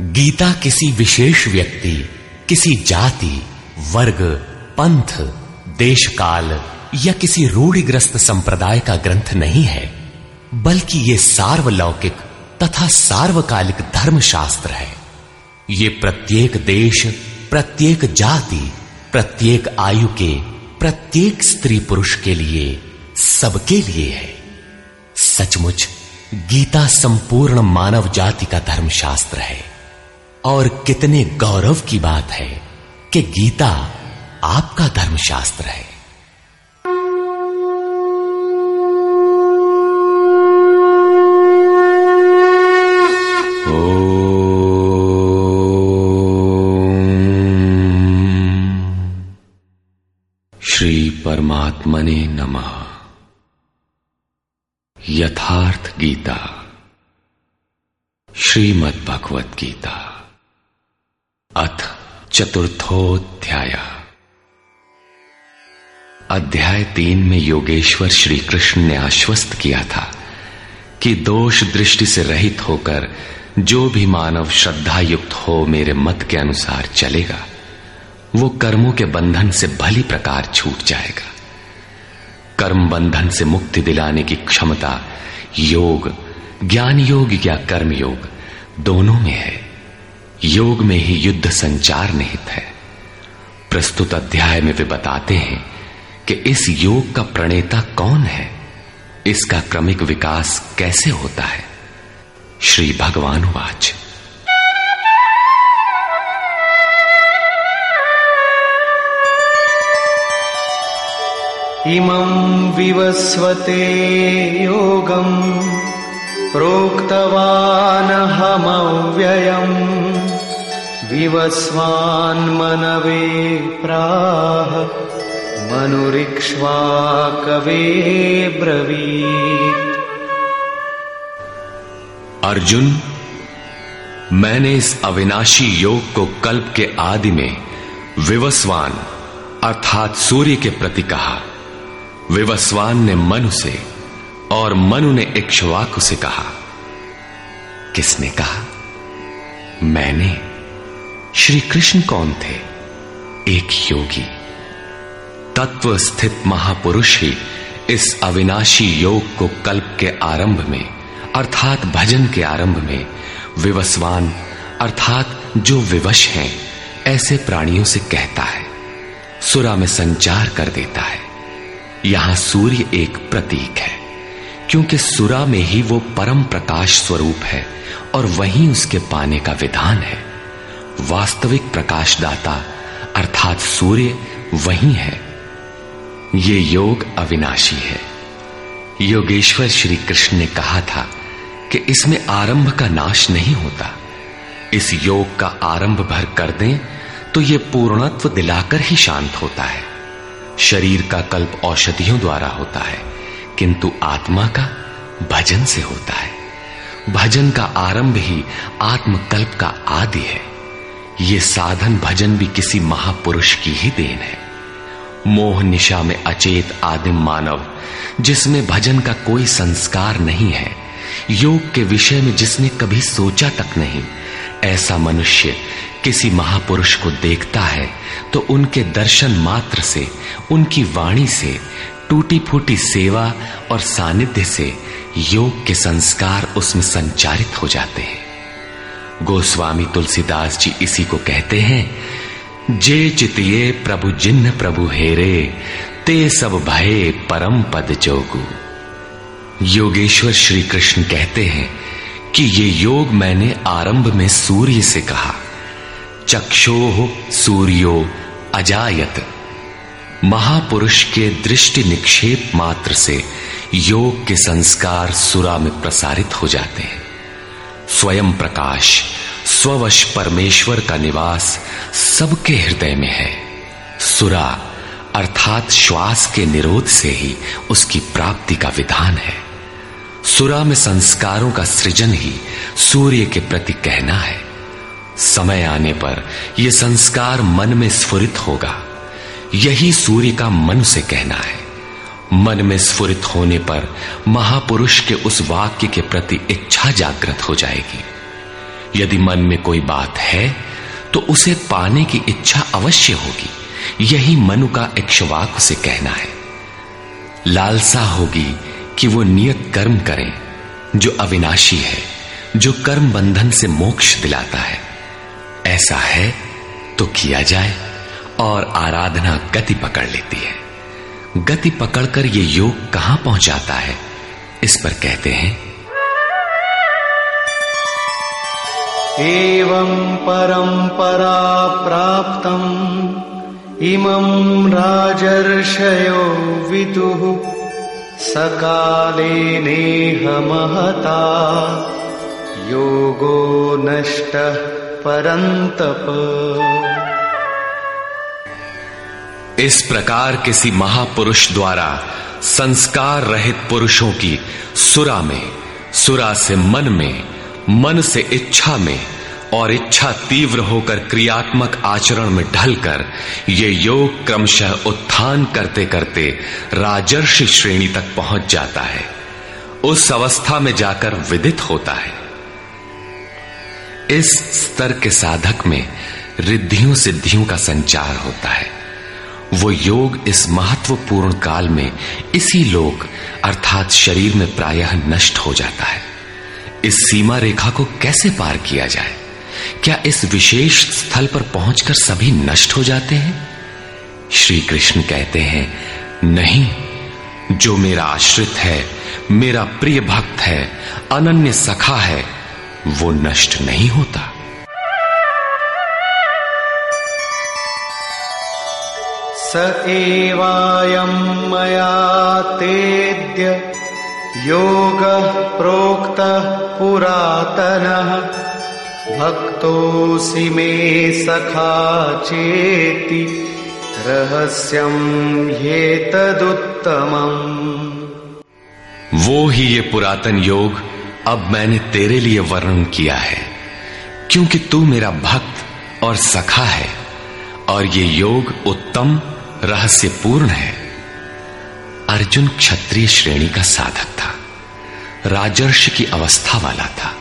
गीता किसी विशेष व्यक्ति, किसी जाति, वर्ग, पंथ देश काल या किसी रूढ़िग्रस्त संप्रदाय का ग्रंथ नहीं है, बल्कि ये सार्वलौकिक तथा सार्वकालिक धर्म शास्त्र है। ये प्रत्येक देश, प्रत्येक जाति, प्रत्येक आयु के, प्रत्येक स्त्री पुरुष के लिए सबके लिए है। सचमुच, गीता संपूर्ण मानव जाति का धर्मशास्त्र है। और कितने गौरव की बात है कि गीता आपका धर्मशास्त्र है। श्री परमात्मने नमः। यथार्थ गीता। श्रीमद् भगवत गीता चतुर्थोध्याय। अध्याय तीन में योगेश्वर श्री कृष्ण ने आश्वस्त किया था कि दोष दृष्टि से रहित होकर जो भी मानव श्रद्धा युक्त हो मेरे मत के अनुसार चलेगा, वो कर्मों के बंधन से भली प्रकार छूट जाएगा। कर्म बंधन से मुक्ति दिलाने की क्षमता योग, ज्ञान योग या कर्म योग दोनों में है। योग में ही युद्ध संचार निहित है। प्रस्तुत अध्याय में वे बताते हैं कि इस योग का प्रणेता कौन है? इसका क्रमिक विकास कैसे होता है? श्री भगवान वाच। इमं विवस्वते योगम् प्रोक्तवानहमव्ययम्। विवस्वान्मनवे प्राह मनुरिक्ष्वाकवे ब्रवीत् अर्जुन, मैंने इस अविनाशी योग को कल्प के आदि में विवस्वान, अर्थात सूर्य के प्रति कहा। विवस्वान ने मनु से और मनु ने इक्ष्वाकु से कहा। किसने कहा? मैंने। श्री कृष्ण कौन थे? एक योगी। तत्व स्थित महापुरुष ही इस अविनाशी योग को कल्प के आरंभ में, अर्थात भजन के आरंभ में, विवस्वान, अर्थात जो विवश हैं, ऐसे प्राणियों से कहता है। सुरा में संचार कर देता है। यहाँ सूर्य एक प्रतीक है, क्योंकि सुरा में ही वो परम प्रकाश स्वरूप है और वहीं उसके पाने का विधान है। वास्तविक प्रकाशदाता, अर्थात सूर्य, वही है। ये योग अविनाशी है। योगेश्वर श्री कृष्ण ने कहा था कि इसमें आरंभ का नाश नहीं होता। इस योग का आरंभ भर कर दें तो ये पूर्णत्व दिलाकर ही शांत होता है। शरीर का कल्प औषधियों द्वारा होता है, किंतु आत्मा का भजन से होता है। भजन का आरंभ ही आत्मकल्प का आदि है। ये साधन भजन भी किसी महापुरुष की ही देन है। मोह निशा में अचेत आदिम मानव, जिसमें भजन का कोई संस्कार नहीं है, योग के विषय में जिसने कभी सोचा तक नहीं, ऐसा मनुष्य किसी महापुरुष को देखता है तो उनके दर्शन मात्र से, उनकी वाणी से टूटी फूटी सेवा और सानिध्य से योग के संस्कार उसमें संचारित हो जाते हैं। गोस्वामी तुलसीदास जी इसी को कहते हैं, जे चितिये प्रभु जिन्न प्रभु हेरे, ते सब भये परम पद जोगु। योगेश्वर श्री कृष्ण कहते हैं कि ये योग मैंने आरंभ में सूर्य से कहा, चक्षो सूर्यो अजायत। महापुरुष के दृष्टि निक्षेप मात्र से योग के संस्कार सुरा में प्रसारित हो जाते हैं। स्वयं प्रकाश, स्ववश परमेश्वर का निवास सबके हृदय में है। सुरा अर्थात श्वास के निरोध से ही उसकी प्राप्ति का विधान है। सुरा में संस्कारों का सृजन ही सूर्य के प्रति कहना है। समय आने पर यह संस्कार मन में स्फुरित होगा। यही सूर्य का मन से कहना है। मन में स्फुरित होने पर महापुरुष के उस वाक्य के प्रति इच्छा जागृत हो जाएगी। यदि मन में कोई बात है तो उसे पाने की इच्छा अवश्य होगी। यही मनु का इक्ष्वाक से कहना है। लालसा होगी कि वो नियत कर्म करें, जो अविनाशी है, जो कर्म बंधन से मोक्ष दिलाता है। ऐसा है तो किया जाए और आराधना गति पकड़ लेती है। गति पकड़कर ये योग कहाँ पहुंचाता है? इस पर कहते हैं। एवं परंपरा प्राप्तम्। इमं राजर्षयो विदुः। सकाले नेह महता योगो नष्टः परन्तप। इस प्रकार किसी महापुरुष द्वारा संस्कार रहित पुरुषों की सुरा में, सुरा से मन में, मन से इच्छा में और इच्छा तीव्र होकर क्रियात्मक आचरण में ढलकर ये योग क्रमशः उत्थान करते करते राजर्षि श्रेणी तक पहुँच जाता है। उस अवस्था में जाकर विदित होता है। इस स्तर के साधक में रिद्धियों सिद्धियों का संचार होता है। वो योग इस महत्वपूर्ण काल में इसी लोक, अर्थात शरीर में प्रायः नष्ट हो जाता है। इस सीमा रेखा को कैसे पार किया जाए? क्या इस विशेष स्थल पर पहुंचकर सभी नष्ट हो जाते हैं? श्री कृष्ण कहते हैं, नहीं, जो मेरा आश्रित है, मेरा प्रिय भक्त है, अनन्य सखा है, वो नष्ट नहीं होता। स एवायं मया तेद्य योगः प्रोक्तः पुरातनः। भक्तोऽसि मे सखा चेति रहस्यं ह्येतदुत्तमम् वो ही ये पुरातन योग, अब मैंने तेरे लिए वर्णन किया है। क्योंकि तू मेरा भक्त और सखा है, और ये योग उत्तम रहस्यपूर्ण है। अर्जुन क्षत्रिय श्रेणी का साधक था। राजर्ष की अवस्था वाला था,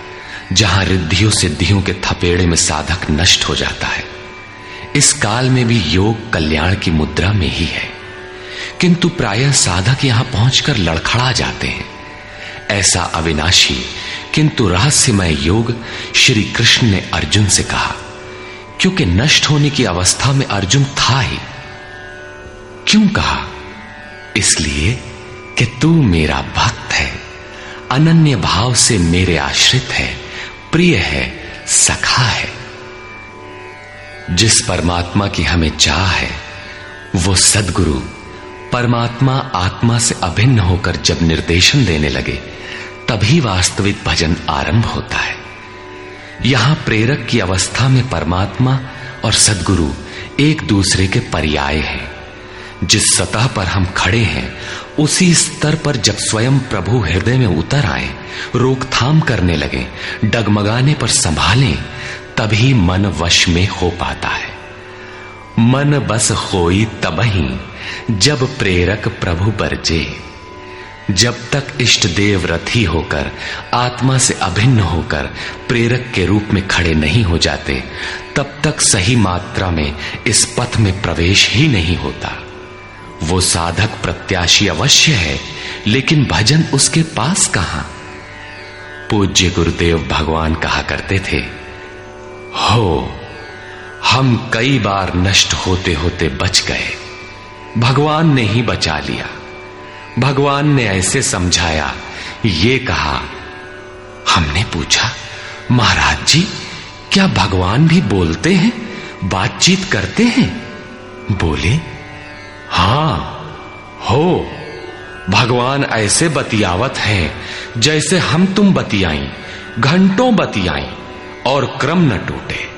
जहाँ रिद्धियों सिद्धियों के थपेड़े में साधक नष्ट हो जाता है। इस काल में भी योग कल्याण की मुद्रा में ही है। किंतु प्रायः साधक यहाँ पहुंचकर लड़खड़ा जाते हैं। ऐसा अविनाशी, किंतु रहस्यमय योग श्री कृष्ण ने अर्जुन से कहा, क्योंकि नष्ट होने की अवस्था में अर्जुन था ही क्यों कहा? इसलिए कि तू मेरा भक्त है, अनन्य भाव से मेरे आश्रित है, प्रिय है, सखा है। जिस परमात्मा की हमें चाह है, वो सदगुरु परमात्मा आत्मा से अभिन्न होकर जब निर्देशन देने लगे, तभी वास्तविक भजन आरंभ होता है। यहाँ प्रेरक की अवस्था में परमात्मा और सदगुरु एक दूसरे के पर्याय हैं। जिस सतह पर हम खड़े हैं, उसी स्तर पर जब स्वयं प्रभु हृदय में उतर आए, रोकथाम करने लगे, डगमगाने पर संभालें, तभी मन वश में हो पाता है। मन बस होई तबही, जब प्रेरक प्रभु बरजे। जब तक इष्ट देव रथी होकर, आत्मा से अभिन्न होकर प्रेरक के रूप में खड़े नहीं हो जाते, तब तक सही मात्रा में इस पथ में प्रवेश ही नहीं होता। वो साधक प्रत्याशी अवश्य है, लेकिन भजन उसके पास कहाँ? पूज्य गुरुदेव भगवान कहा करते थे, हो, हम कई बार नष्ट होते होते बच गए। भगवान ने ही बचा लिया। भगवान ने ऐसे समझाया, ये कहा, हमने पूछा, महाराज जी, क्या भगवान भी बोलते हैं, बातचीत करते हैं? बोले हाँ, हो, भगवान ऐसे बतियावत हैं, जैसे हम तुम बतियाई घंटों बतियाई और क्रम न टूटे।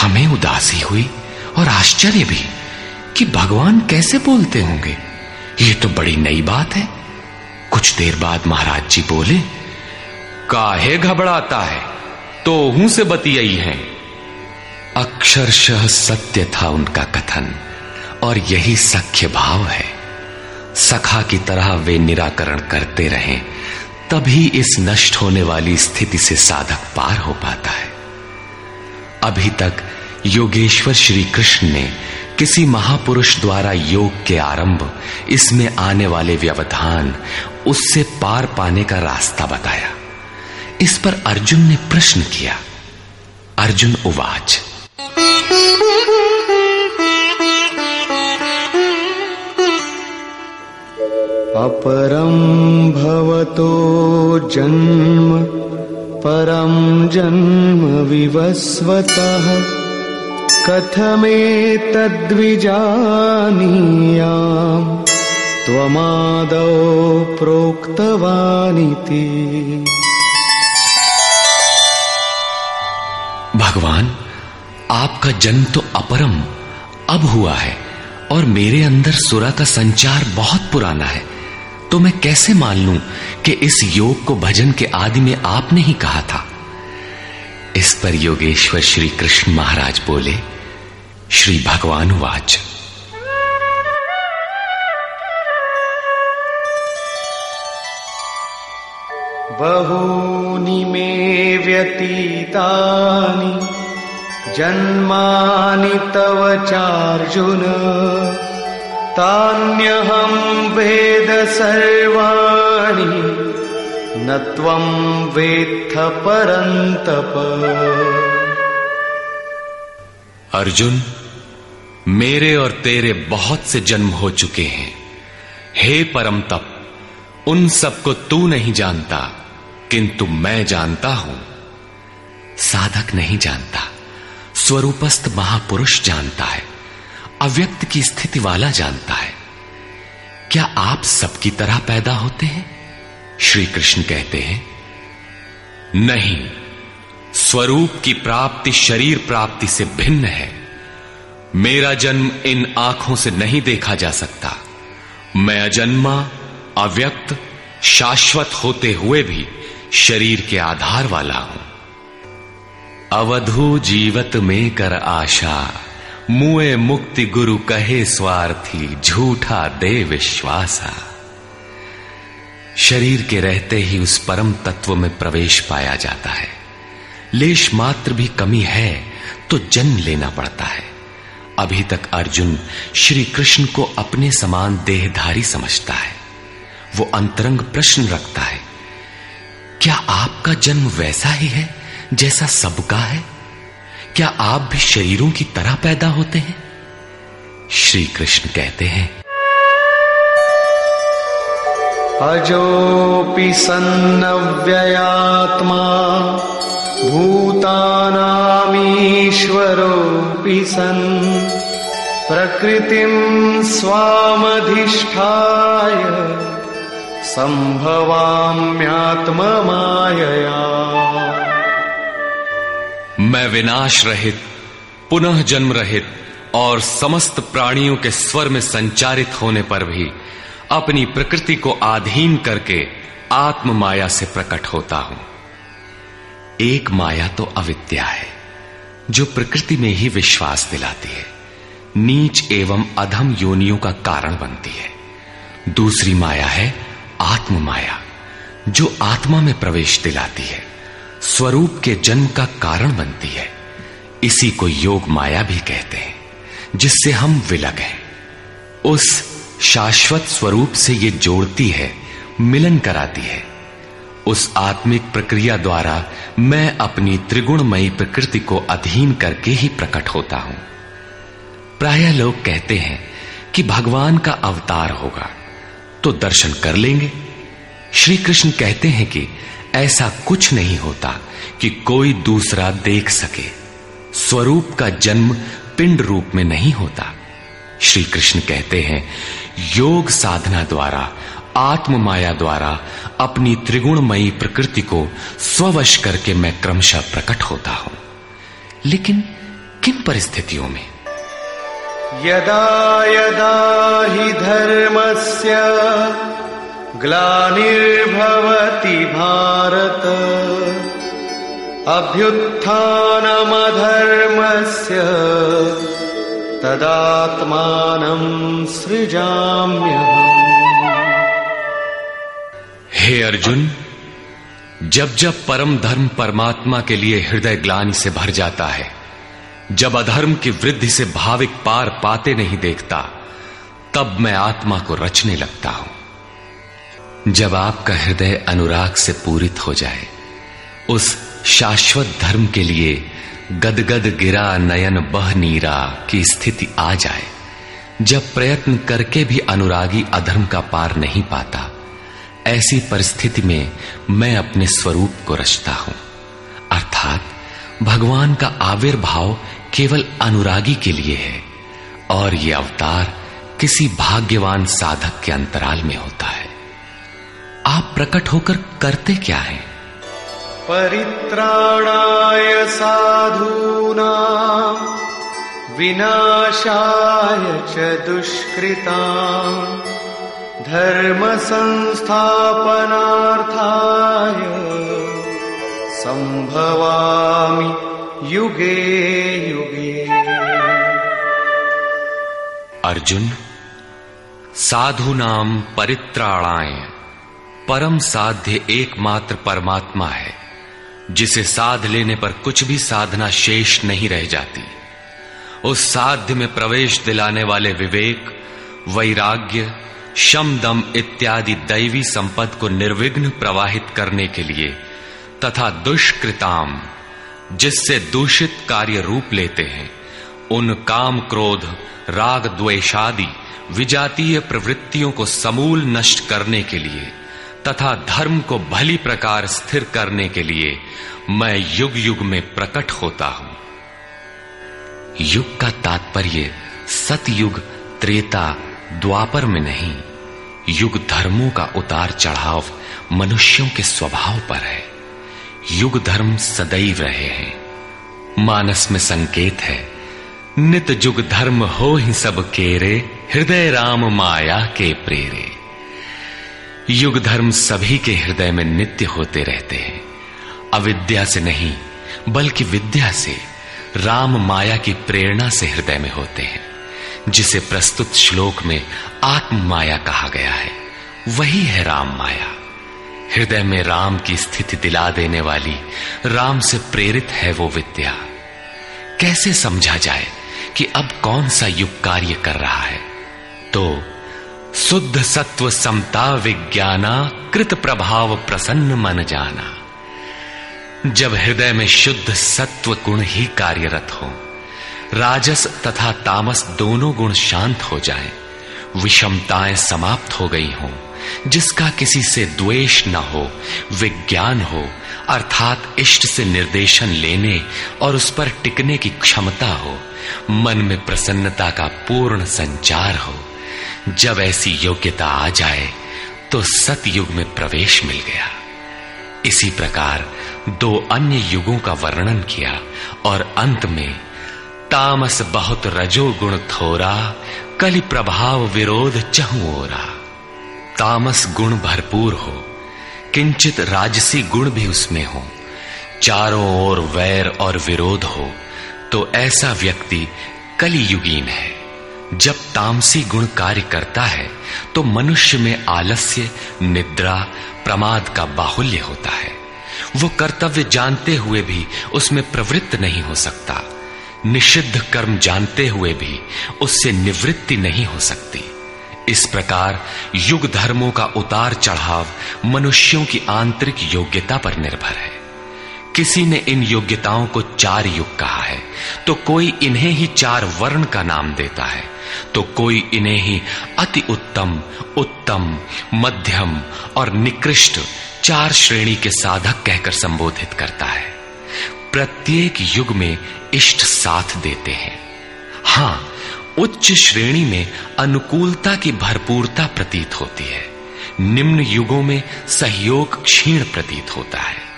हमें उदासी हुई और आश्चर्य भी कि भगवान कैसे बोलते होंगे। ये तो बड़ी नई बात है। कुछ देर बाद महाराज जी बोले, काहे घबराता है? तो हूँ से बतियाई है। अक्षरशः सत्य था उनका कथन। और यही सख्य भाव है। सखा की तरह वे निराकरण करते रहे, तभी इस नष्ट होने वाली स्थिति से साधक पार हो पाता है। अभी तक योगेश्वर श्री कृष्ण ने किसी महापुरुष द्वारा योग के आरंभ, इसमें आने वाले व्यवधान, उससे पार पाने का रास्ता बताया। इस पर अर्जुन ने प्रश्न किया। अर्जुन उवाच। अपरं भवतो जन्म, परं जन्म विवस्वतः। कथमेतद्विजानीयाम् त्वमादौ प्रोक्तवानिति। भगवान, आपका जन्म तो अपरम, अब हुआ है, और मेरे अंदर सुरा का संचार बहुत पुराना है। तो मैं कैसे मान लूँ कि इस योग को भजन के आदि में आपने ही कहा था? इस पर योगेश्वर श्री कृष्ण महाराज बोले, श्री भगवान वाच। बहूनि मे व्यतीतानि, जन्मानि तव चार्जुन। तान्यहं वेद सर्वाणि, न त्वं वेत्थ अर्जुन, मेरे और तेरे बहुत से जन्म हो चुके हैं। हे परम तप उन सबको तू नहीं जानता, किंतु मैं जानता हूँ। साधक नहीं जानता, स्वरूपस्थ महापुरुष जानता है। अव्यक्त की स्थिति वाला जानता है। क्या आप सबकी तरह पैदा होते हैं? श्री कृष्ण कहते हैं, नहीं, स्वरूप की प्राप्ति शरीर प्राप्ति से भिन्न है। मेरा जन्म इन आँखों से नहीं देखा जा सकता। मैं अजन्मा, अव्यक्त, शाश्वत होते हुए भी शरीर के आधार वाला हूँ। अवधु जीवत में कर आशा। मुए मुक्ति गुरु कहे स्वार्थी, झूठा दे विश्वासा। शरीर के रहते ही उस परम तत्व में प्रवेश पाया जाता है। लेश मात्र भी कमी है तो जन्म लेना पड़ता है। अभी तक अर्जुन श्री कृष्ण को अपने समान देहधारी समझता है। वो अंतरंग प्रश्न रखता है, क्या आपका जन्म वैसा ही है जैसा सबका है? क्या आप भी शरीरों की तरह पैदा होते हैं? श्री कृष्ण कहते हैं। अजोऽपि सन्नव्ययात्मा भूतानामीश्वरोऽपि सन् प्रकृतिं स्वामधिष्ठाय सम्भवाम्यात्ममायया। मैं विनाश रहित, पुनः जन्म रहित, और समस्त प्राणियों के स्वर में संचारित होने पर भी अपनी प्रकृति को आधीन करके आत्म माया से प्रकट होता हूँ। एक माया तो अविद्या है, जो प्रकृति में ही विश्वास दिलाती है। नीच एवं अधम योनियों का कारण बनती है। दूसरी माया है आत्म माया जो आत्मा में प्रवेश दिलाती है। स्वरूप के जन्म का कारण बनती है। इसी को योग माया भी कहते हैं, जिससे हम विलग हैं। उस शाश्वत स्वरूप से ये जोड़ती है, मिलन कराती है। उस आत्मिक प्रक्रिया द्वारा मैं अपनी त्रिगुणमयी प्रकृति को अधीन करके ही प्रकट होता हूँ। प्राय लोग कहते हैं कि भगवान का अवतार होगा तो दर्शन कर लेंगे। श्री कृष्ण कहते हैं कि ऐसा कुछ नहीं होता कि कोई दूसरा देख सके। स्वरूप का जन्म पिंड रूप में नहीं होता। श्री कृष्ण कहते हैं, योग साधना द्वारा आत्म माया द्वारा अपनी त्रिगुणमयी प्रकृति को स्ववश करके मैं क्रमशः प्रकट होता हूँ। लेकिन किन परिस्थितियों में? यदा यदा ही धर्मस्य ग्लानिर्भवति भारत। अभ्युत्थान अभ्युत्थानमधर्मस्य तदात्मानं सृजाम्यहम्। हे अर्जुन, जब जब परम धर्म परमात्मा के लिए हृदय ग्लानि से भर जाता है, जब अधर्म की वृद्धि से भाविक पार पाते नहीं देखता, तब मैं आत्मा को रचने लगता हूँ। जब आपका हृदय अनुराग से पूरित हो जाए, उस शाश्वत धर्म के लिए गदगद गिरा नयन बह नीरा की स्थिति आ जाए। जब प्रयत्न करके भी अनुरागी अधर्म का पार नहीं पाता, ऐसी परिस्थिति में मैं अपने स्वरूप को रचता हूँ। अर्थात, भगवान का आविर्भाव केवल अनुरागी के लिए है, और यह अवतार किसी भाग्यवान साधक के अंतराल में होता है। आप प्रकट होकर करते क्या हैं? परित्राणाय साधूना विनाशाय च दुष्कृता धर्म संस्थापनार्थाय संभवामि युगे युगे। अर्जुन साधु नाम परित्राणाय। परम साध्य एकमात्र परमात्मा है, जिसे साध लेने पर कुछ भी साधना शेष नहीं रह जाती। उस साध्य में प्रवेश दिलाने वाले विवेक, वैराग्य, शम दम इत्यादि दैवी संपद को निर्विघ्न प्रवाहित करने के लिए तथा दुष्कृताम, जिससे दूषित कार्य रूप लेते हैं, उन काम क्रोध, राग द्वेषादि विजातीय प्रवृत्तियों को समूल नष्ट करने के लिए तथा धर्म को भली प्रकार स्थिर करने के लिए मैं युग युग में प्रकट होता हूँ। युग का तात्पर्य सतयुग, त्रेता, द्वापर में नहीं, युग धर्मों का उतार चढ़ाव मनुष्यों के स्वभाव पर है। युग धर्म सदैव रहे हैं। मानस में संकेत है, नित जुग धर्म हो ही सब केरे, हृदय राम माया के प्रेरे। युग धर्म सभी के हृदय में नित्य होते रहते हैं। अविद्या से नहीं, बल्कि विद्या से, राम माया की प्रेरणा से हृदय में होते हैं, जिसे प्रस्तुत श्लोक में आत्म माया कहा गया है। वही है राम माया। हृदय में राम की स्थिति दिला देने वाली, राम से प्रेरित है वो विद्या। कैसे समझा जाए कि अब कौन सा युग कार्य कर रहा है? तो शुद्ध सत्व समता विज्ञाना कृत प्रभाव प्रसन्न मन जाना। जब हृदय में शुद्ध सत्व गुण ही कार्यरत हो, राजस तथा तामस दोनों गुण शांत हो जाए, विषमताएँ समाप्त हो गई हों, जिसका किसी से द्वेष न हो, विज्ञान हो, अर्थात इष्ट से निर्देशन लेने और उस पर टिकने की क्षमता हो, मन में प्रसन्नता का पूर्ण संचार हो। जब ऐसी योग्यता आ जाए तो सतयुग में प्रवेश मिल गया। इसी प्रकार दो अन्य युगों का वर्णन किया और अंत में, तामस बहुत रजो गुण थोरा, कलि प्रभाव विरोध चहुओरा तामस गुण भरपूर हो, किंचित राजसी गुण भी उसमें हो। चारों ओर वैर और विरोध हो तो ऐसा व्यक्ति कलियुगीन है। जब तामसी गुण कार्य करता है तो मनुष्य में आलस्य, निद्रा, प्रमाद का बाहुल्य होता है। वो कर्तव्य जानते हुए भी उसमें प्रवृत्त नहीं हो सकता। निषिद्ध कर्म जानते हुए भी उससे निवृत्ति नहीं हो सकती। इस प्रकार युग धर्मों का उतार चढ़ाव मनुष्यों की आंतरिक योग्यता पर निर्भर है। किसी ने इन योग्यताओं को चार युग कहा है तो कोई इन्हें ही चार वर्ण का नाम देता है तो कोई इन्हें ही अति उत्तम उत्तम, मध्यम और निकृष्ट चार श्रेणी के साधक कहकर संबोधित करता है। प्रत्येक युग में इष्ट साथ देते हैं। हाँ, उच्च श्रेणी में अनुकूलता की भरपूरता प्रतीत होती है। निम्न युगों में सहयोग क्षीण प्रतीत होता है।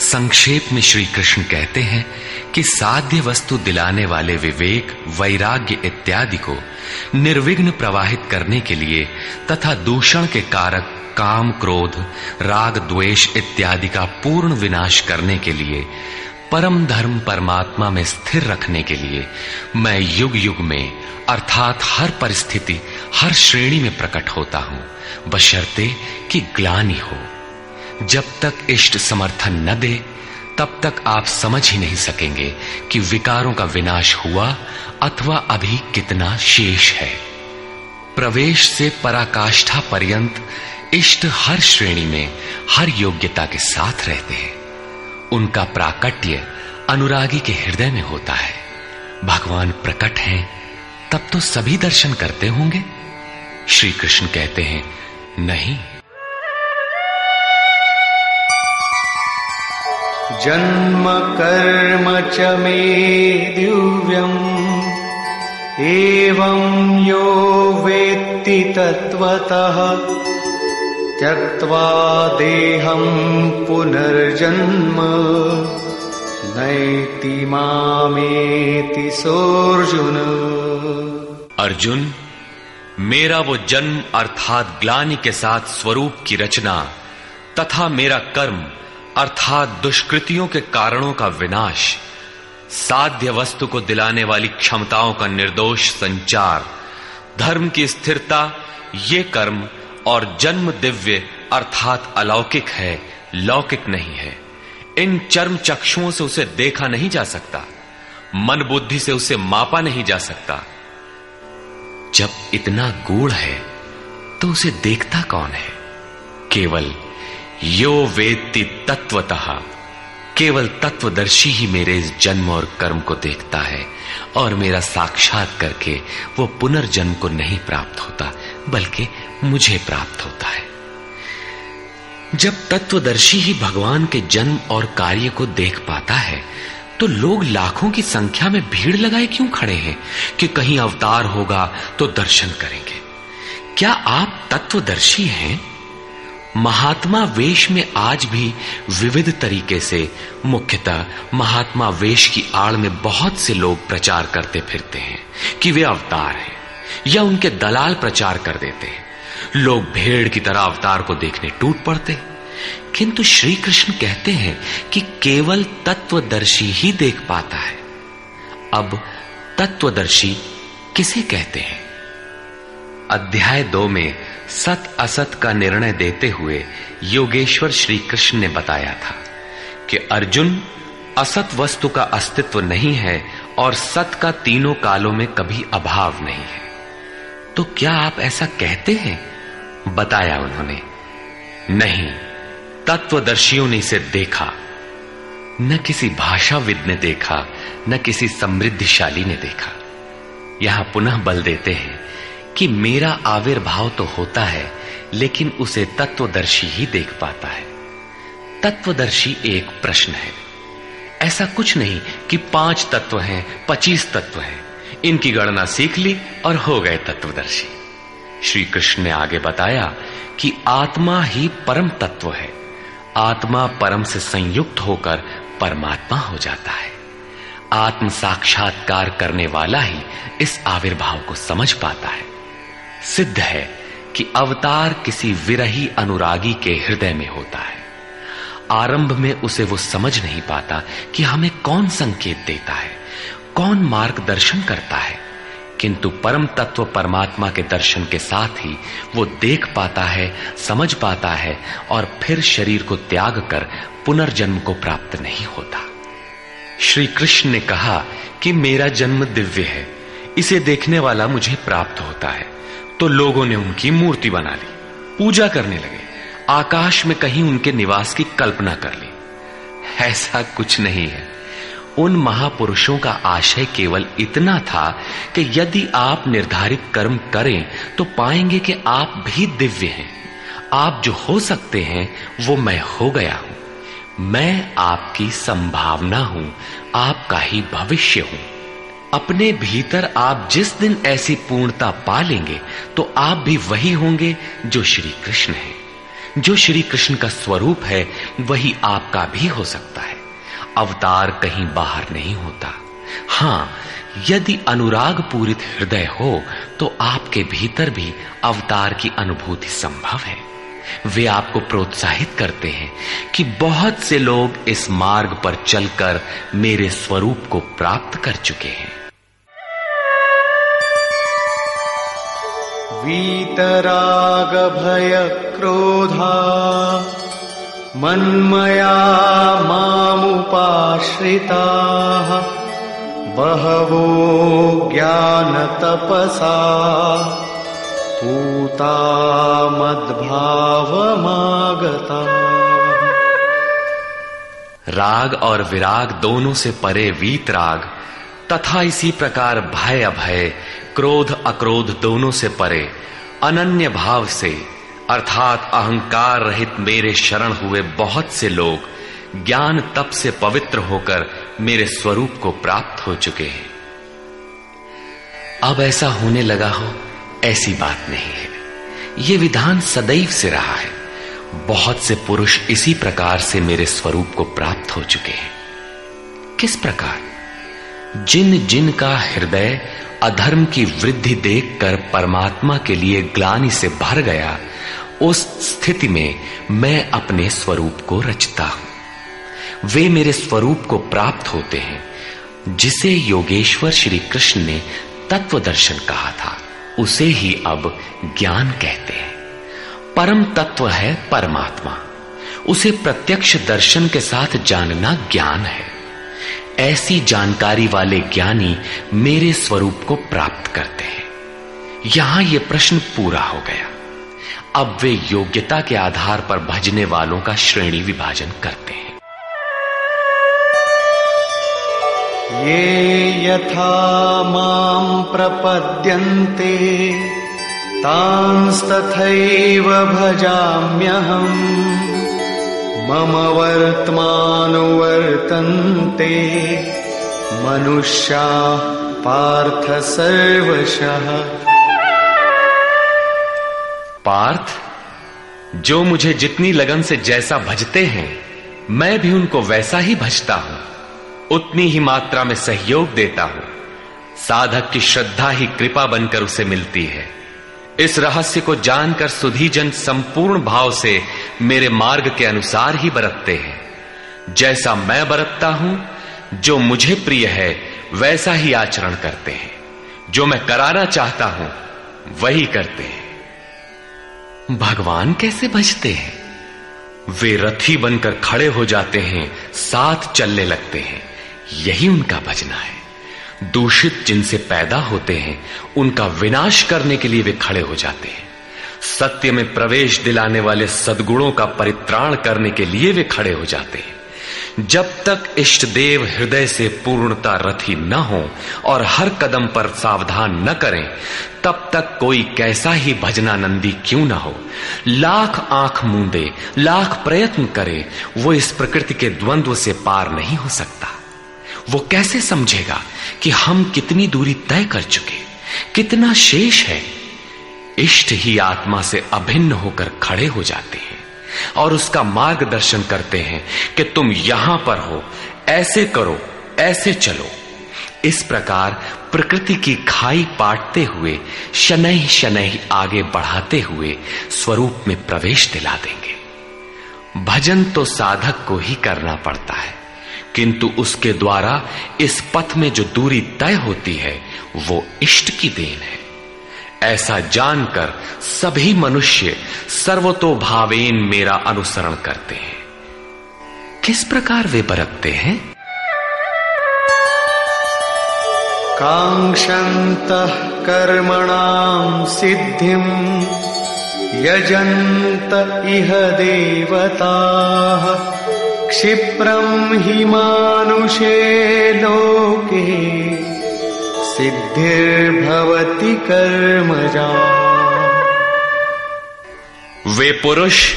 संक्षेप में श्री कृष्ण कहते हैं कि साध्य वस्तु दिलाने वाले विवेक, वैराग्य इत्यादि को निर्विघ्न प्रवाहित करने के लिए तथा दूषण के कारक काम, क्रोध, राग, द्वेष इत्यादि का पूर्ण विनाश करने के लिए, परम धर्म परमात्मा में स्थिर रखने के लिए मैं युग युग में, अर्थात हर परिस्थिति, हर श्रेणी में प्रकट होता हूँ। बशर्ते कि ग्लानी हो। जब तक इष्ट समर्थन न दे, तब तक आप समझ ही नहीं सकेंगे कि विकारों का विनाश हुआ अथवा अभी कितना शेष है। प्रवेश से पराकाष्ठा पर्यंत इष्ट हर श्रेणी में हर योग्यता के साथ रहते हैं। उनका प्राकट्य अनुरागी के हृदय में होता है। भगवान प्रकट हैं, तब तो सभी दर्शन करते होंगे। श्री कृष्ण कहते हैं, नहीं जन्म कर्म च मे दिव्यम्। एवं यो वेत्ति तत्त्वतः। त्यक्त्वा देहं पुनर्जन्म। नैति मामेति सोऽर्जुन। अर्जुन, मेरा वो जन्म अर्थात ग्लानि के साथ स्वरूप की रचना तथा मेरा कर्म अर्थात दुष्कृतियों के कारणों का विनाश, साध्य वस्तु को दिलाने वाली क्षमताओं का निर्दोष संचार, धर्म की स्थिरता, ये कर्म और जन्म दिव्य अर्थात अलौकिक है, लौकिक नहीं है। इन चर्म चक्षुओं से उसे देखा नहीं जा सकता, मन बुद्धि से उसे मापा नहीं जा सकता। जब इतना गूढ़ है तो उसे देखता कौन है? केवल यो वेत्ति तत्वतः केवल तत्वदर्शी ही मेरे इस जन्म और कर्म को देखता है, और मेरा साक्षात करके वो पुनर्जन्म को नहीं प्राप्त होता, बल्कि मुझे प्राप्त होता है। जब तत्वदर्शी ही भगवान के जन्म और कार्य को देख पाता है तो लोग लाखों की संख्या में भीड़ लगाए क्यों खड़े हैं कि कहीं अवतार होगा तो दर्शन करेंगे? क्या आप तत्वदर्शी हैं? महात्मा वेश में आज भी विविध तरीके से, मुख्यतः महात्मा वेश की आड़ में बहुत से लोग प्रचार करते फिरते हैं कि वे अवतार हैं, या उनके दलाल प्रचार कर देते हैं। लोग भेड़ की तरह अवतार को देखने टूट पड़ते हैं। किंतु श्री कृष्ण कहते हैं कि केवल तत्वदर्शी ही देख पाता है। अब तत्वदर्शी किसे कहते हैं? अध्याय दो में सत असत का निर्णय देते हुए योगेश्वर श्री कृष्ण ने बताया था कि अर्जुन असत वस्तु का अस्तित्व नहीं है और सत का तीनों कालों में कभी अभाव नहीं है। तो क्या आप ऐसा कहते हैं? बताया उन्होंने। नहीं, तत्वदर्शियों ने इसे देखा। न किसी भाषाविद ने देखा, न किसी समृद्धिशाली ने देखा। यहाँ पुनः बल देते हैं कि मेरा आविर्भाव तो होता है, लेकिन उसे तत्वदर्शी ही देख पाता है। तत्वदर्शी एक प्रश्न है। ऐसा कुछ नहीं कि पाँच तत्व हैं, पच्चीस तत्व हैं। इनकी गणना सीख ली और हो गए तत्वदर्शी। श्री कृष्ण ने आगे बताया कि आत्मा ही परम तत्व है। आत्मा परम से संयुक्त होकर परमात्मा हो जाता है। आत्म साक्षात्कार करने वाला ही इस आविर्भाव को समझ पाता है। सिद्ध है कि अवतार किसी विरही अनुरागी के हृदय में होता है। आरंभ में उसे वो समझ नहीं पाता कि हमें कौन संकेत देता है, कौन मार्गदर्शन करता है। किंतु परम तत्व परमात्मा के दर्शन के साथ ही वो देख पाता है, समझ पाता है और फिर शरीर को त्याग कर पुनर्जन्म को प्राप्त नहीं होता। श्री कृष्ण ने कहा कि मेरा जन्म दिव्य है, इसे देखने वाला मुझे प्राप्त होता है। तो लोगों ने उनकी मूर्ति बना ली। पूजा करने लगे। आकाश में कहीं उनके निवास की कल्पना कर ली। ऐसा कुछ नहीं है। उन महापुरुषों का आशय केवल इतना था कि यदि आप निर्धारित कर्म करें तो पाएँगे कि आप भी दिव्य हैं। आप जो हो सकते हैं, वो मैं हो गया हूँ। मैं आपकी संभावना हूँ। आपका ही भविष्य हूँ। अपने भीतर आप जिस दिन ऐसी पूर्णता पा लेंगे तो आप भी वही होंगे जो श्री कृष्ण है। जो श्री कृष्ण का स्वरूप है, वही आपका भी हो सकता है। अवतार कहीं बाहर नहीं होता। हाँ, यदि अनुराग पूरित हृदय हो तो आपके भीतर भी अवतार की अनुभूति संभव है। वे आपको प्रोत्साहित करते हैं कि बहुत से लोग इस मार्ग पर चलकर मेरे स्वरूप को प्राप्त कर चुके हैं। वीतरागभयक्रोधा। मन्मया मामुपाश्रिताः। बहवो ज्ञानतपसा। पूता मद्भावमागता। राग और विराग दोनों से परे वीत राग तथा इसी प्रकार भय अभय क्रोध अक्रोध दोनों से परे, अनन्य भाव से, अर्थात अहंकार रहित मेरे शरण हुए बहुत से लोग, ज्ञान तप से पवित्र होकर मेरे स्वरूप को प्राप्त हो चुके हैं। अब ऐसा होने लगा हो, ऐसी बात नहीं है। यह विधान सदैव से रहा है। बहुत से पुरुष इसी प्रकार से मेरे स्वरूप को प्राप्त हो चुके हैं। किस प्रकार? जिन जिन का हृदय अधर्म की वृद्धि देखकर परमात्मा के लिए ग्लानि से भर गया, उस स्थिति में मैं अपने स्वरूप को रचता हूँ। वे मेरे स्वरूप को प्राप्त होते हैं, जिसे योगेश्वर श्री कृष्ण ने तत्व दर्शन कहा था। उसे ही अब ज्ञान कहते हैं। परम तत्व है परमात्मा। उसे प्रत्यक्ष दर्शन के साथ जानना ज्ञान है। ऐसी जानकारी वाले ज्ञानी मेरे स्वरूप को प्राप्त करते हैं। यहाँ यह प्रश्न पूरा हो गया। अब वे योग्यता के आधार पर भजने वालों का श्रेणी विभाजन करते हैं। ये यथा माँ प्रपद्यन्ते, तांस्तथैव भजाम्यहम्। मम वर्तमानुवर्तन्ते मनुष्या पार्थ सर्वशः। पार्थ, जो मुझे जितनी लगन से जैसा भजते हैं, मैं भी उनको वैसा ही भजता हूँ। उतनी ही मात्रा में सहयोग देता हूँ। साधक की श्रद्धा ही कृपा बनकर उसे मिलती है। इस रहस्य को जानकर सुधीजन संपूर्ण भाव से मेरे मार्ग के अनुसार ही बरतते हैं। जैसा मैं बरतता हूँ, जो मुझे प्रिय है, वैसा ही आचरण करते हैं। जो मैं कराना चाहता हूँ, वही करते हैं। भगवान कैसे बचते हैं? वे रथी बनकर खड़े हो जाते हैं, साथ चलने लगते हैं। यही उनका भजना है। दूषित जिनसे पैदा होते हैं, उनका विनाश करने के लिए वे खड़े हो जाते हैं। सत्य में प्रवेश दिलाने वाले सदगुणों का परित्राण करने के लिए वे खड़े हो जाते हैं। जब तक इष्ट देव हृदय से पूर्णता रथी न हो और हर कदम पर सावधान न करें, तब तक कोई कैसा ही भजनानंदी क्यों ना हो। लाख आँख मूंदे, लाख प्रयत्न करे, वो इस प्रकृति के द्वंद्व से पार नहीं हो सकता। वो कैसे समझेगा कि हम कितनी दूरी तय कर चुके, कितना शेष है? इष्ट ही आत्मा से अभिन्न होकर खड़े हो जाते हैं और उसका मार्गदर्शन करते हैं कि तुम यहाँ पर हो, ऐसे करो, ऐसे चलो। इस प्रकार प्रकृति की खाई पाटते हुए, शनै शनै आगे बढ़ाते हुए स्वरूप में प्रवेश दिला देंगे। भजन तो साधक को ही करना पड़ता है। किंतु उसके द्वारा इस पथ में जो दूरी तय होती है, वो इष्ट की देन है। ऐसा जानकर सभी मनुष्य सर्वतो भावेन मेरा अनुसरण करते हैं। किस प्रकार वे बरतते हैं? कांक्षत कर्मणां सिद्धि यजंत इह देवताः। क्षिप्रं हि मानुषे लोके सिद्धिर्भवति कर्मजा। वे पुरुष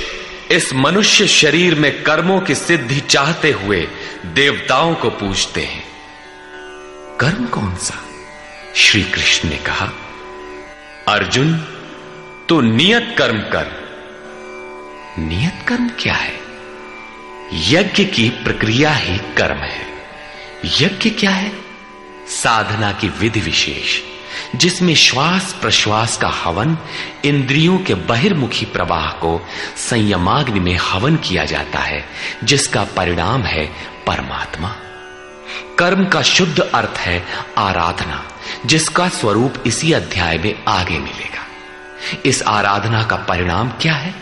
इस मनुष्य शरीर में कर्मों की सिद्धि चाहते हुए देवताओं को पूजते हैं। कर्म कौन सा? श्री कृष्ण ने कहा, अर्जुन, तू नियत कर्म कर। नियत कर्म क्या है? यज्ञ की प्रक्रिया ही कर्म है। यज्ञ क्या है? साधना की विधि विशेष, जिसमें श्वास प्रश्वास का हवन इंद्रियों के बहिर्मुखी प्रवाह को संयमाग्नि में हवन किया जाता है, जिसका परिणाम है परमात्मा। कर्म का शुद्ध अर्थ है आराधना, जिसका स्वरूप इसी अध्याय में आगे मिलेगा। इस आराधना का परिणाम क्या है?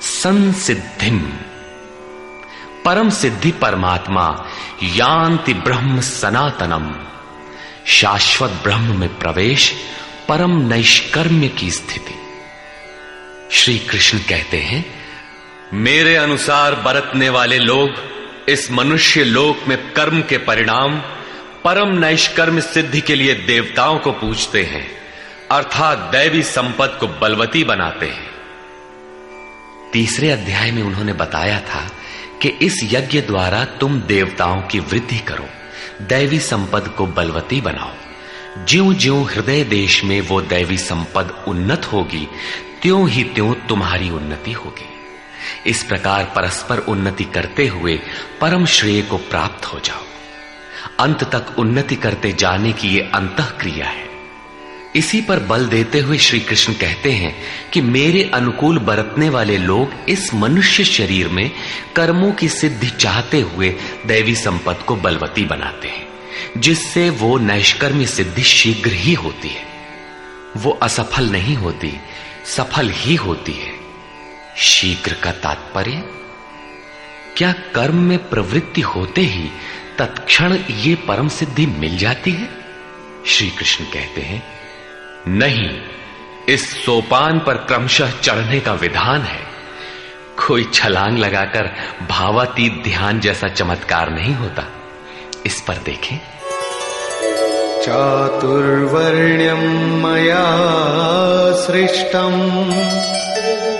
संसिद्धिम परम सिद्धि परमात्मा, यान्ति ब्रह्म सनातनम। शाश्वत ब्रह्म में प्रवेश, परम नैष्कर्म्य की स्थिति। श्री कृष्ण कहते हैं, मेरे अनुसार बरतने वाले लोग, इस मनुष्य लोक में कर्म के परिणाम, परम नैष्कर्म सिद्धि के लिए देवताओं को पूछते हैं, अर्थात दैवी संपद को बलवती बनाते हैं। तीसरे अध्याय में उन्होंने बताया था कि इस यज्ञ द्वारा तुम देवताओं की वृद्धि करो, दैवी संपद को बलवती बनाओ। ज्यो ज्यो हृदय देश में वो दैवी संपद उन्नत होगी, त्यों ही त्यों तुम्हारी उन्नति होगी। इस प्रकार परस्पर उन्नति करते हुए परम श्रेय को प्राप्त हो जाओ। अंत तक उन्नति करते जाने की ये अंत क्रिया है। इसी पर बल देते हुए श्री कृष्ण कहते हैं कि मेरे अनुकूल बरतने वाले लोग इस मनुष्य शरीर में कर्मों की सिद्धि चाहते हुए दैवी संपत्ति को बलवती बनाते हैं, जिससे वो नैष्कर्मी सिद्धि शीघ्र ही होती है। वो असफल नहीं होती, सफल ही होती है। शीघ्र का तात्पर्य, क्या कर्म में प्रवृत्ति होते ही तत्क्षण ये परम सिद्धि मिल जाती है? श्री कृष्ण कहते हैं नहीं, इस सोपान पर क्रमशः चढ़ने का विधान है। कोई छलांग लगाकर भावातीत ध्यान जैसा चमत्कार नहीं होता। इस पर देखें। चातुर्वर्ण्यम मया सृष्टम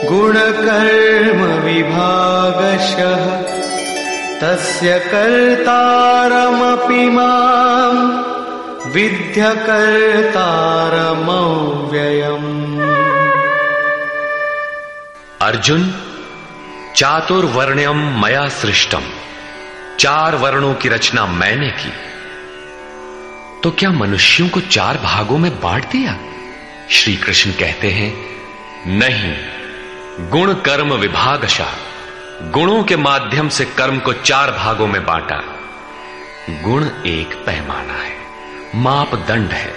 गुणकर्म विभागशः। तस्य कर्तारमपि माम् विध्यकर्तारमव्ययम् अर्जुन, चातुर्वर्ण्यम मया सृष्टम। चार वर्णों की रचना मैंने की। तो क्या मनुष्यों को चार भागों में बांट दिया? श्री कृष्ण कहते हैं, नहीं, गुण कर्म विभागशा। गुणों के माध्यम से कर्म को चार भागों में बांटा। गुण एक पैमाना है। मापदंड है।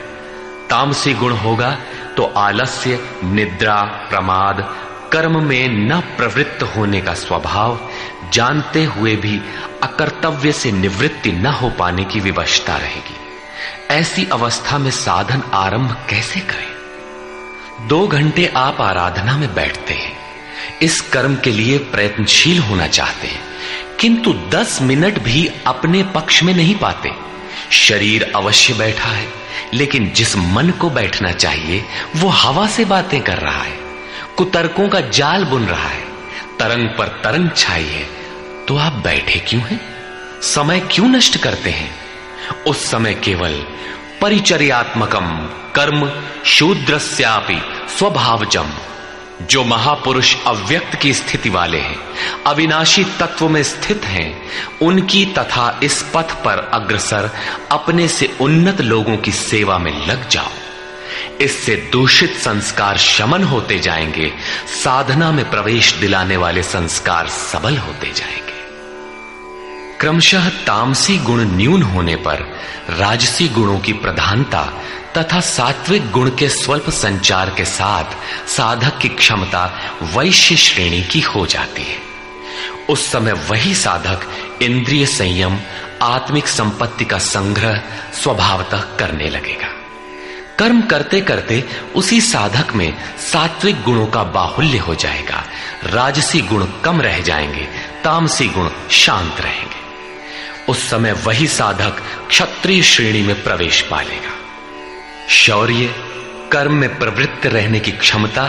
तामसी गुण होगा तो आलस्य, निद्रा, प्रमाद, कर्म में न प्रवृत्त होने का स्वभाव, जानते हुए भी अकर्तव्य से निवृत्ति न हो पाने की विवशता रहेगी। ऐसी अवस्था में साधन आरंभ कैसे करें? दो घंटे आप आराधना में बैठते हैं। इस कर्म के लिए प्रयत्नशील होना चाहते हैं। किंतु दस मिनट भी अपने पक्ष में नहीं पाते। शरीर अवश्य बैठा है, लेकिन जिस मन को बैठना चाहिए, वो हवा से बातें कर रहा है, कुतर्कों का जाल बुन रहा है, तरंग पर तरंग छाई है तो आप बैठे क्यों हैं? समय क्यों नष्ट करते हैं? उस समय केवल परिचर्यात्मकम, कर्म, शूद्रस्यापि, स्वभावजम। जो महापुरुष अव्यक्त की स्थिति वाले हैं, अविनाशी तत्व में स्थित हैं, उनकी तथा इस पथ पर अग्रसर अपने से उन्नत लोगों की सेवा में लग जाओ। इससे दूषित संस्कार शमन होते जाएँगे, साधना में प्रवेश दिलाने वाले संस्कार सबल होते जाएँगे। क्रमशः तामसी गुण न्यून होने पर राजसी गुणों की प्रधानता तथा सात्विक गुण के स्वल्प संचार के साथ साधक की क्षमता वैश्य श्रेणी की हो जाती है। उस समय वही साधक इंद्रिय संयम, आत्मिक संपत्ति का संग्रह स्वभावतः करने लगेगा। कर्म करते करते उसी साधक में सात्विक गुणों का बाहुल्य हो जाएगा। राजसी गुण कम रह जाएँगे, तामसी गुण शांत रहेंगे। उस समय वही साधक क्षत्रिय श्रेणी में प्रवेश पालेगा। शौर्य, कर्म में प्रवृत्त रहने की क्षमता,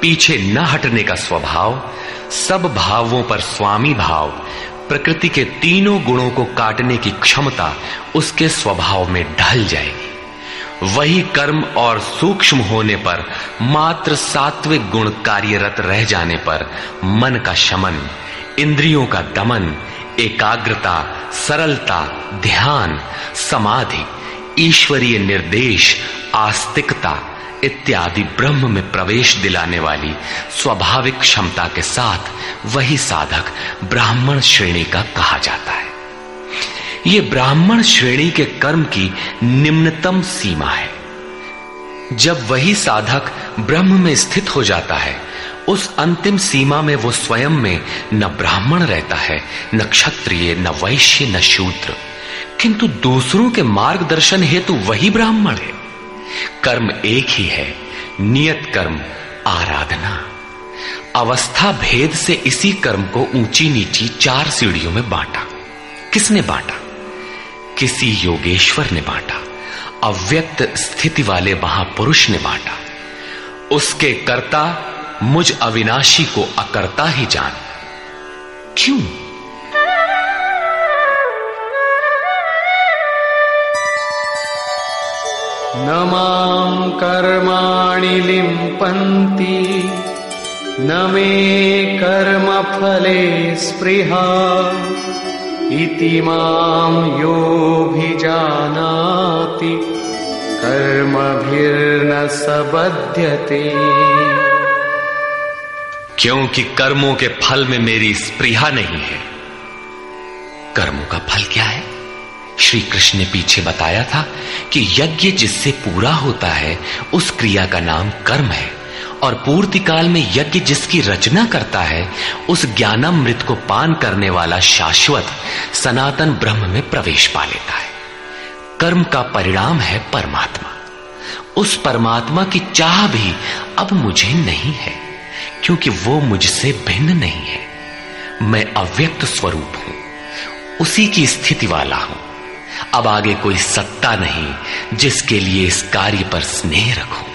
पीछे न हटने का स्वभाव, सब भावों पर स्वामी भाव, प्रकृति के तीनों गुणों को काटने की क्षमता उसके स्वभाव में ढल जाएगी। वही कर्म और सूक्ष्म होने पर, मात्र सात्विक गुण कार्यरत रह जाने पर, मन का शमन, इंद्रियों का दमन, एकाग्रता, सरलता, ध्यान, समाधि ईश्वरीय निर्देश, आस्तिकता इत्यादि ब्रह्म में प्रवेश दिलाने वाली स्वाभाविक क्षमता के साथ वही साधक ब्राह्मण श्रेणी का कहा जाता है। ये ब्राह्मण श्रेणी के कर्म की निम्नतम सीमा है। जब वही साधक ब्रह्म में स्थित हो जाता है, उस अंतिम सीमा में वो स्वयं में न ब्राह्मण रहता है, न क्षत्रिय, न वैश्य, न शूद्र। किंतु दूसरों के मार्गदर्शन हेतु वही ब्राह्मण है। कर्म एक ही है, नियत कर्म, आराधना। अवस्था भेद से इसी कर्म को ऊँची नीची चार सीढ़ियों में बांटा। किसने बांटा? किसी योगेश्वर ने बांटा। अव्यक्त स्थिति वाले महापुरुष ने बांटा। उसके कर्ता मुझ अविनाशी को अकर्ता ही जान। क्यों? न कर्माणि लिम्पन्ति। न मे कर्मफले स्पृहा। इति माँ योऽभिजानाति। कर्मभिर्न सबध्यते। क्योंकि कर्मों के फल में मेरी स्पृहा नहीं है, कर्मों का फल क्या है? श्री कृष्ण ने पीछे बताया था कि यज्ञ जिससे पूरा होता है, उस क्रिया का नाम कर्म है। और पूर्ति काल में यज्ञ जिसकी रचना करता है, उस ज्ञानामृत को पान करने वाला शाश्वत सनातन ब्रह्म में प्रवेश पा लेता है। कर्म का परिणाम है परमात्मा। उस परमात्मा की चाह भी अब मुझे नहीं है, क्योंकि वो मुझसे भिन्न नहीं है। मैं अव्यक्त स्वरूप हूँ, उसी की स्थिति वाला हूँ। अब आगे कोई सत्ता नहीं जिसके लिए इस कार्य पर स्नेह रखूँ।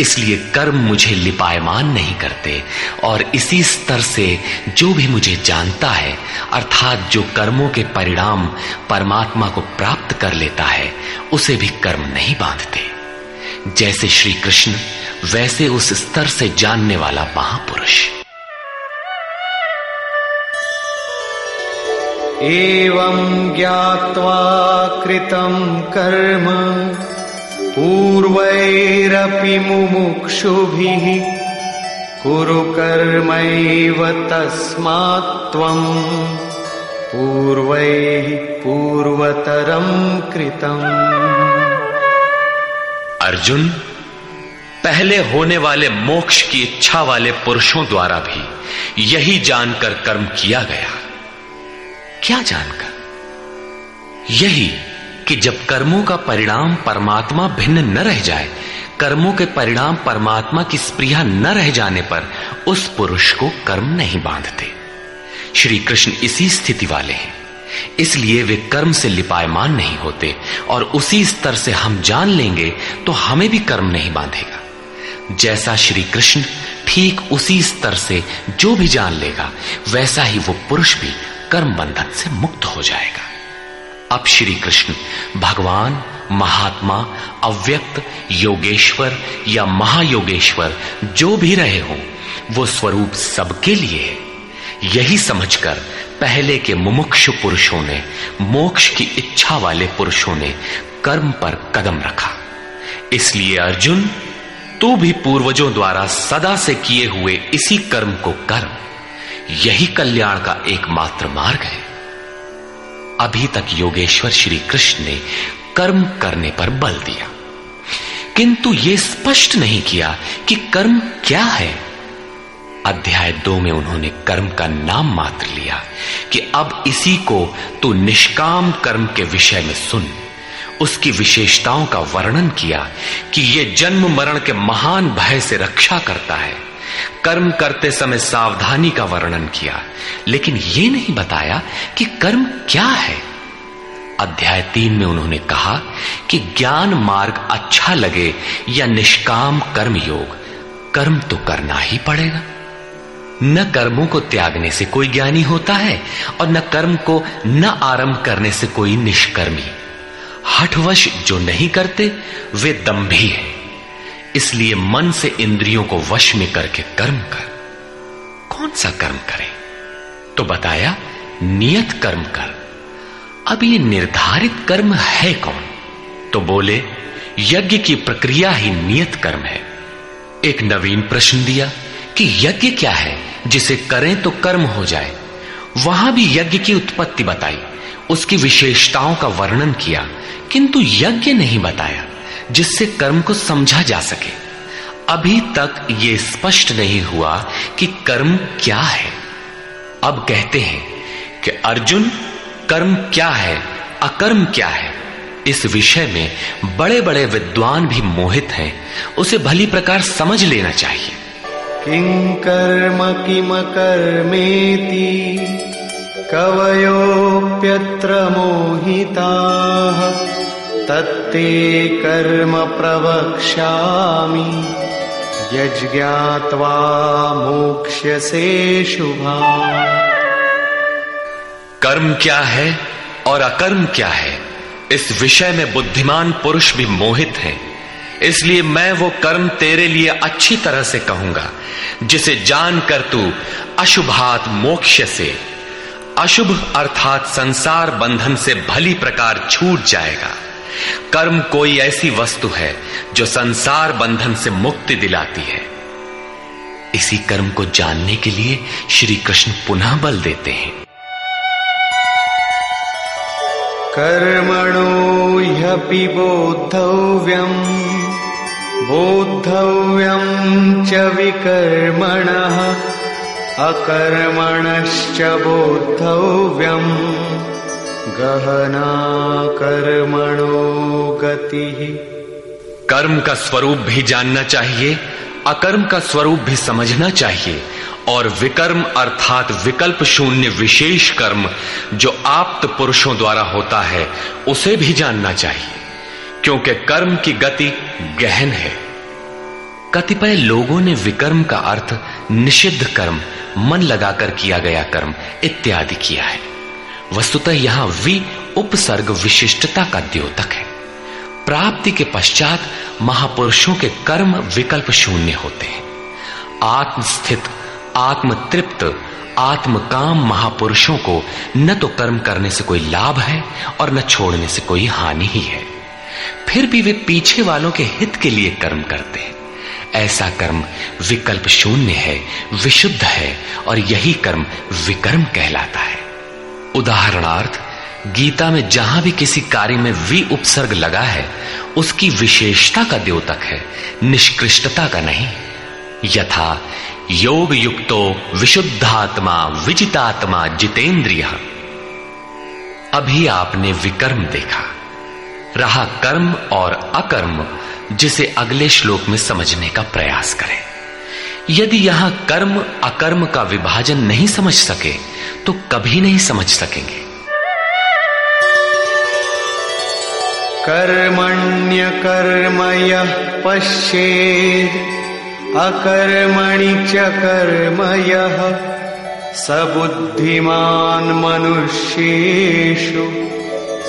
इसलिए कर्म मुझे लिपायमान नहीं करते और इसी स्तर से जो भी मुझे जानता है, अर्थात जो कर्मों के परिणाम परमात्मा को प्राप्त कर लेता है, उसे भी कर्म नहीं बांधते। जैसे श्री कृष्ण वैसे उस स्तर से जानने वाला महापुरुष। एवं ज्ञात्वा कृतं कर्म पूर्वैरपि मुमुक्षुभिः कुरु कर्मैव तस्मात् त्वम् पूर्वैः कृतम्। अर्जुन, पहले होने वाले मोक्ष की इच्छा वाले पुरुषों द्वारा भी यही जानकर कर्म किया गया। क्या जानकर? यही कि जब कर्मों का परिणाम परमात्मा भिन्न न रह जाए, कर्मों के परिणाम परमात्मा की स्प्रिया न रह जाने पर उस पुरुष को कर्म नहीं बांधते। श्री कृष्ण इसी स्थिति वाले हैं। इसलिए वे कर्म से लिपायमान नहीं होते और उसी स्तर से हम जान लेंगे तो हमें भी कर्म नहीं बांधेगा। जैसा श्री कृष्ण ठीक उसी स्तर से जो भी जान लेगा, वैसा ही वो पुरुष भी कर्म बंधन से मुक्त हो जाएगा। अब श्री कृष्ण भगवान, महात्मा, अव्यक्त, योगेश्वर या महायोगेश्वर जो भी रहे हो, वो स्वरूप सबके लिए है। यही समझकर पहले के मुमुक्षु पुरुषों ने, मोक्ष की इच्छा वाले पुरुषों ने कर्म पर कदम रखा। इसलिए अर्जुन, तू भी पूर्वजों द्वारा सदा से किए हुए इसी कर्म को कर। यही कल्याण का एकमात्र मार्ग है। अभी तक योगेश्वर श्री कृष्ण ने कर्म करने पर बल दिया। किंतु यह स्पष्ट नहीं किया कि कर्म क्या है। अध्याय दो में उन्होंने कर्म का नाम मात्र लिया कि अब इसी को तू निष्काम कर्म के विषय में सुन। उसकी विशेषताओं का वर्णन किया कि यह जन्म मरण के महान भय से रक्षा करता है। कर्म करते समय सावधानी का वर्णन किया, लेकिन यह नहीं बताया कि कर्म क्या है। अध्याय तीन में उन्होंने कहा कि ज्ञान मार्ग अच्छा लगे या निष्काम कर्म योग कर्म तो करना ही पड़ेगा। न कर्मों को त्यागने से कोई ज्ञानी होता है और न कर्म को न आरंभ करने से कोई निष्कर्मी। हठवश जो नहीं करते, वे दम्भी है। इसलिए मन से इंद्रियों को वश में करके कर्म कर। कौन सा कर्म करें? तो बताया, नियत कर्म कर। अब ये निर्धारित कर्म है कौन? तो बोले, यज्ञ की प्रक्रिया ही नियत कर्म है। एक नवीन प्रश्न दिया कि यज्ञ क्या है? जिसे करें तो कर्म हो जाए। वहाँ भी यज्ञ की उत्पत्ति बताई। उसकी विशेषताओं का वर्णन किया, किंतु यज्ञ नहीं बताया। जिससे कर्म को समझा जा सके। अभी तक ये स्पष्ट नहीं हुआ कि कर्म क्या है। अब कहते हैं कि अर्जुन, कर्म क्या है, अकर्म क्या है? इस विषय में बड़े बड़े विद्वान भी मोहित हैं। उसे भली प्रकार समझ लेना चाहिए। किं कर्म किम कर्मेति कवयोप्यत्र मोहिताः। तत्ते कर्म प्रवक्ष्यामि। यज्ञात्वा मोक्ष्यसे शुभा कर्म क्या है और अकर्म क्या है? इस विषय में बुद्धिमान पुरुष भी मोहित हैं। इसलिए मैं वो कर्म तेरे लिए अच्छी तरह से कहूँगा, जिसे जानकर तू अशुभात मोक्ष से, अशुभ अर्थात संसार बंधन से भली प्रकार छूट जाएगा। कर्म कोई ऐसी वस्तु है जो संसार बंधन से मुक्ति दिलाती है। इसी कर्म को जानने के लिए श्री कृष्ण पुनः बल देते हैं। कर्मणो ह्यपि बोद्धव्यम्। बोद्धव्यम् च विकर्मण। अकर्मणश्च बोद्धव्यम्। गहना कर्मणो गति। कर्म का स्वरूप भी जानना चाहिए, अकर्म का स्वरूप भी समझना चाहिए, और विकर्म अर्थात विकल्प शून्य विशेष कर्म जो आप्त पुरुषों द्वारा होता है, उसे भी जानना चाहिए, क्योंकि कर्म की गति गहन है। कतिपय लोगों ने विकर्म का अर्थ निषिद्ध कर्म, मन लगाकर किया गया कर्म इत्यादि किया है। वस्तुतः यहाँ वि उपसर्ग विशिष्टता का द्योतक है। प्राप्ति के पश्चात महापुरुषों के कर्म विकल्प शून्य होते हैं। आत्मस्थित आत्म तृप्त आत्म काम महापुरुषों को न तो कर्म करने से कोई लाभ है और न छोड़ने से कोई हानि ही है। फिर भी वे पीछे वालों के हित के लिए कर्म करते हैं। ऐसा कर्म विकल्प शून्य है, विशुद्ध है और यही कर्म विकर्म कहलाता है। उदाहरणार्थ, गीता में जहाँ भी किसी कार्य में वि उपसर्ग लगा है, उसकी विशेषता का द्योतक है, निष्कृष्टता का नहीं। यथा, योग युक्तो विशुद्धात्मा विजितात्मा जितेंद्रिय। अभी आपने विकर्म देखा, रहा कर्म और अकर्म, जिसे अगले श्लोक में समझने का प्रयास करें। यदि यहाँ कर्म अकर्म का विभाजन नहीं समझ सके तो कभी नहीं समझ सकेंगे। कर्मण्यकर्म यः पश्येत् अकर्मणि च कर्म यः स बुद्धिमान् मनुष्येषु।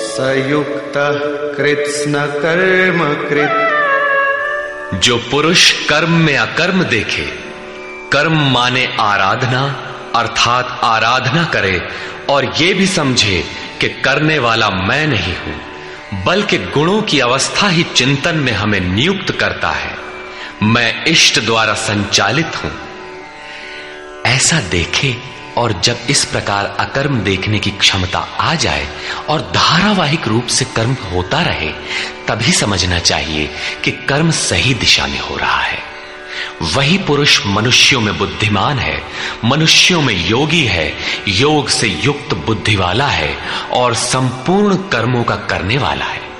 स युक्तः कृत्स्न कर्म कृत। जो पुरुष कर्म में अकर्म देखे कर्म माने आराधना अर्थात आराधना करे और ये भी समझे कि करने वाला मैं नहीं हूँ, बल्कि गुणों की अवस्था ही चिंतन में हमें नियुक्त करता है। मैं इष्ट द्वारा संचालित हूँ। ऐसा देखे और जब इस प्रकार अकर्म देखने की क्षमता आ जाए और धारावाहिक रूप से कर्म होता रहे, तभी समझना चाहिए कि कर्म सही दिशा में हो रहा है। वही पुरुष मनुष्यों में बुद्धिमान है, मनुष्यों में योगी है, योग से युक्त बुद्धि वाला है और संपूर्ण कर्मों का करने वाला है।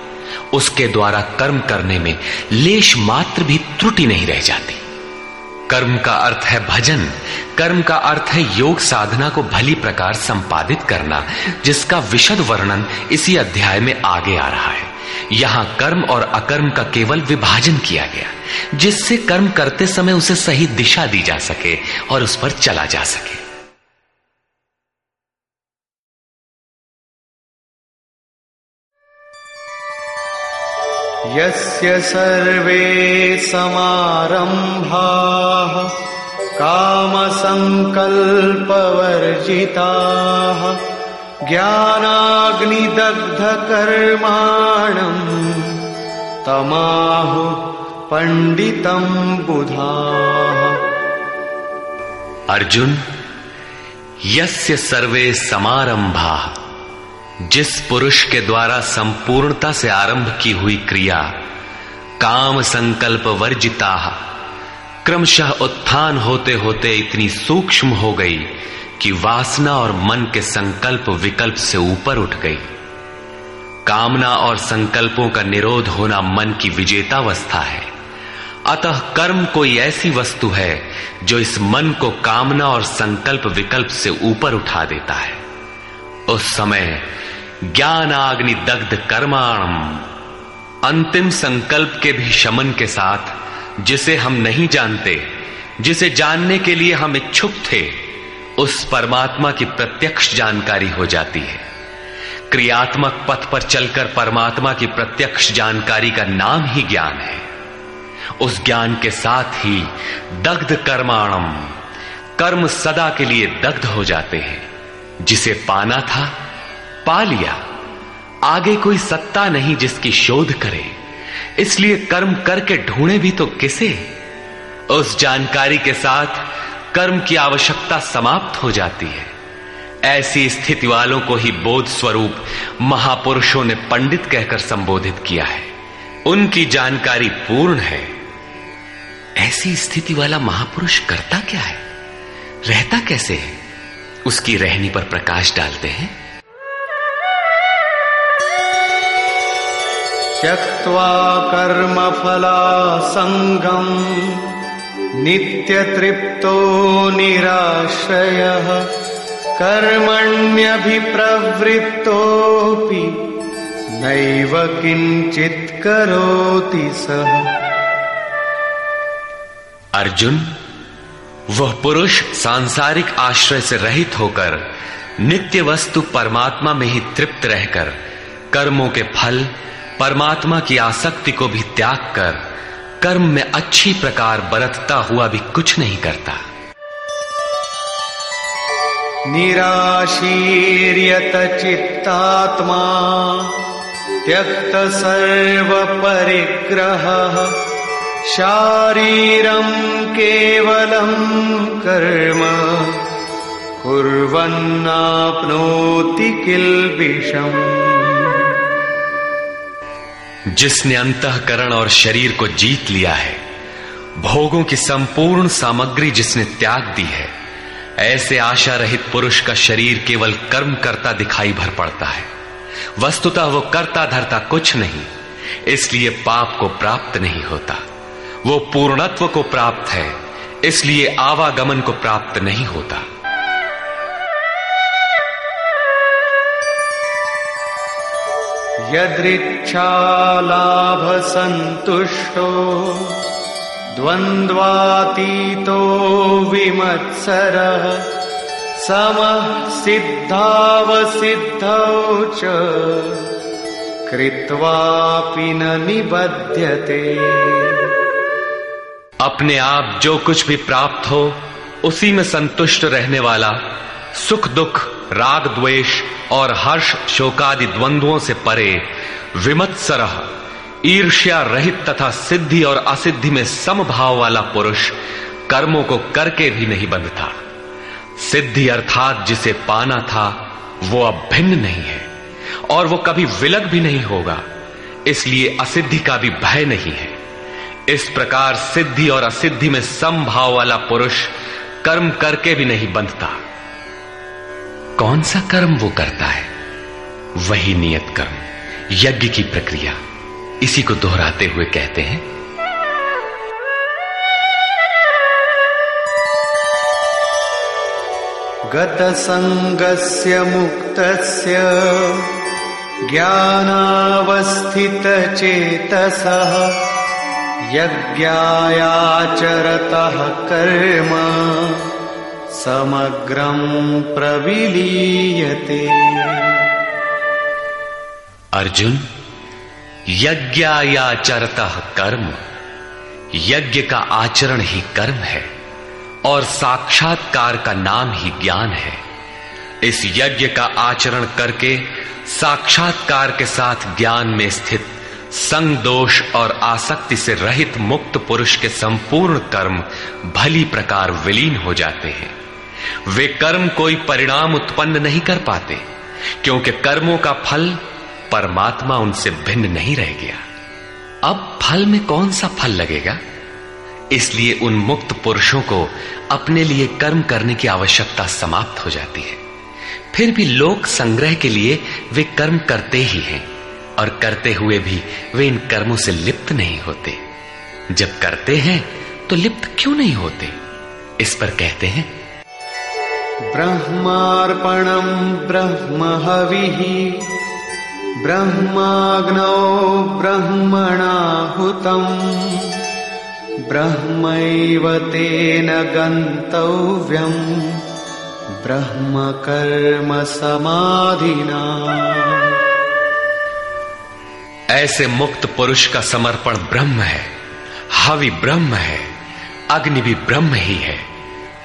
उसके द्वारा कर्म करने में लेश मात्र भी त्रुटि नहीं रह जाती। कर्म का अर्थ है भजन, कर्म का अर्थ है योग साधना को भली प्रकार संपादित करना, जिसका विशद वर्णन इसी अध्याय में आगे आ रहा है। यहाँ कर्म और अकर्म का केवल विभाजन किया गया, जिससे कर्म करते समय उसे सही दिशा दी जा सके और उस पर चला जा सके। यस्य सर्वे समारम्भाः कामसङ्कल्पवर्जिताः ज्ञानाग्निदग्धकर्माणम् तमाहु पण्डितम् बुधाः। अर्जुन, यस्य सर्वे समारंभा जिस पुरुष के द्वारा संपूर्णता से आरंभ की हुई क्रिया, काम संकल्प वर्जिता, क्रमशः उत्थान होते होते इतनी सूक्ष्म हो गई कि वासना और मन के संकल्प विकल्प से ऊपर उठ गई। कामना और संकल्पों का निरोध होना मन की विजेतावस्था है। अतः कर्म कोई ऐसी वस्तु है जो इस मन को कामना और संकल्प विकल्प से ऊपर उठा देता है। उस समय ज्ञानाग्नि दग्ध कर्माणम, अंतिम संकल्प के भी शमन के साथ, जिसे हम नहीं जानते, जिसे जानने के लिए हम इच्छुक थे उस परमात्मा की प्रत्यक्ष जानकारी हो जाती है। क्रियात्मक पथ पर चलकर परमात्मा की प्रत्यक्ष जानकारी का नाम ही ज्ञान है। उस ज्ञान के साथ ही दग्ध कर्माणम, कर्म सदा के लिए दग्ध हो जाते हैं। जिसे पाना था, पा लिया। आगे कोई सत्ता नहीं जिसकी शोध करे। इसलिए कर्म करके ढूंढे भी तो किसे? उस जानकारी के साथ कर्म की आवश्यकता समाप्त हो जाती है। ऐसी स्थिति वालों को ही बोध स्वरूप महापुरुषों ने पंडित कहकर संबोधित किया है। उनकी जानकारी पूर्ण है। ऐसी स्थिति वाला महापुरुष करता क्या है? रहता कैसे है? उसकी रहनी पर प्रकाश डालते हैं। त्यक्त्वा कर्मफलासङ्गम् नित्यतृप्तो निराश्रयः कर्मण्यभिप्रवृत्तोऽपि नैव किञ्चित् करोति सः। अर्जुन, वह पुरुष सांसारिक आश्रय से रहित होकर नित्य वस्तु परमात्मा में ही तृप्त रहकर कर्मों के फल, परमात्मा की आसक्ति को भी त्याग कर कर्म में अच्छी प्रकार बरतता हुआ भी कुछ नहीं करता। निराशीर्यत चित्तात्मा, त्यक्त सर्व परिग्रह शारीरम केवलम् कर्म, कुर्वन्नाप्नोति किल्बिषम्। जिसने अंतकरण और शरीर को जीत लिया है, भोगों की संपूर्ण सामग्री जिसने त्याग दी है, ऐसे आशा रहित पुरुष का शरीर केवल कर्म करता दिखाई भर पड़ता है। वस्तुतः वो करता धरता कुछ नहीं, इसलिए पाप को प्राप्त नहीं होता। वो पूर्णत्व को प्राप्त है, इसलिए आवागमन को प्राप्त नहीं होता। यदृच्छालाभसन्तुष्टो द्वन्द्वातीतो विमत्सरः समः सिद्धावसिद्धौ च कृत्वापि न निबध्यते। अपने आप जो कुछ भी प्राप्त हो, उसी में संतुष्ट रहने वाला सुख दुख, राग द्वेष और हर्ष शोकादि द्वंद्वों से परे विमत्सरह ईर्ष्या रहित तथा सिद्धि और असिद्धि में समभाव वाला पुरुष कर्मों को करके भी नहीं बंधता। सिद्धि अर्थात जिसे पाना था, वो अब भिन्न नहीं है और वो कभी विलग भी नहीं होगा, इसलिए असिद्धि का भी भय नहीं है। इस प्रकार सिद्धि और असिद्धि में समभाव वाला पुरुष कर्म करके भी नहीं बंधता। कौन सा कर्म वो करता है? वही नियत कर्म, यज्ञ की प्रक्रिया। इसी को दोहराते हुए कहते हैं। गत गतसङ्गस्य मुक्तस्य, ज्ञानावस्थितचेतसः, यज्ञायाचरतः कर्म। समग्रं प्रविलीयते। अर्जुन, यज्ञायाचरता कर्म, यज्ञ का आचरण ही कर्म है, और साक्षात्कार का नाम ही ज्ञान है। इस यज्ञ का आचरण करके साक्षात्कार के साथ ज्ञान में स्थित संग दोष और आसक्ति से रहित मुक्त पुरुष के संपूर्ण कर्म भली प्रकार विलीन हो जाते हैं। वे कर्म कोई परिणाम उत्पन्न नहीं कर पाते, क्योंकि कर्मों का फल परमात्मा उनसे भिन्न नहीं रह गया। अब फल में कौन सा फल लगेगा? इसलिए उन मुक्त पुरुषों को अपने लिए कर्म करने की आवश्यकता समाप्त हो जाती है। फिर भी लोक संग्रह के लिए वे कर्म करते ही हैं। और करते हुए भी वे इन कर्मों से लिप्त नहीं होते। जब करते हैं तो लिप्त क्यों नहीं होते? इस पर कहते हैं ब्रह्मार्पणम ब्रह्म हविः ब्रह्माग्नौ ब्रह्मणाहुतम् ब्रह्मैव तेन ब्रह्म कर्म समाधिना ऐसे मुक्त पुरुष का समर्पण ब्रह्म है, हवि ब्रह्म है, अग्नि भी ब्रह्म ही है।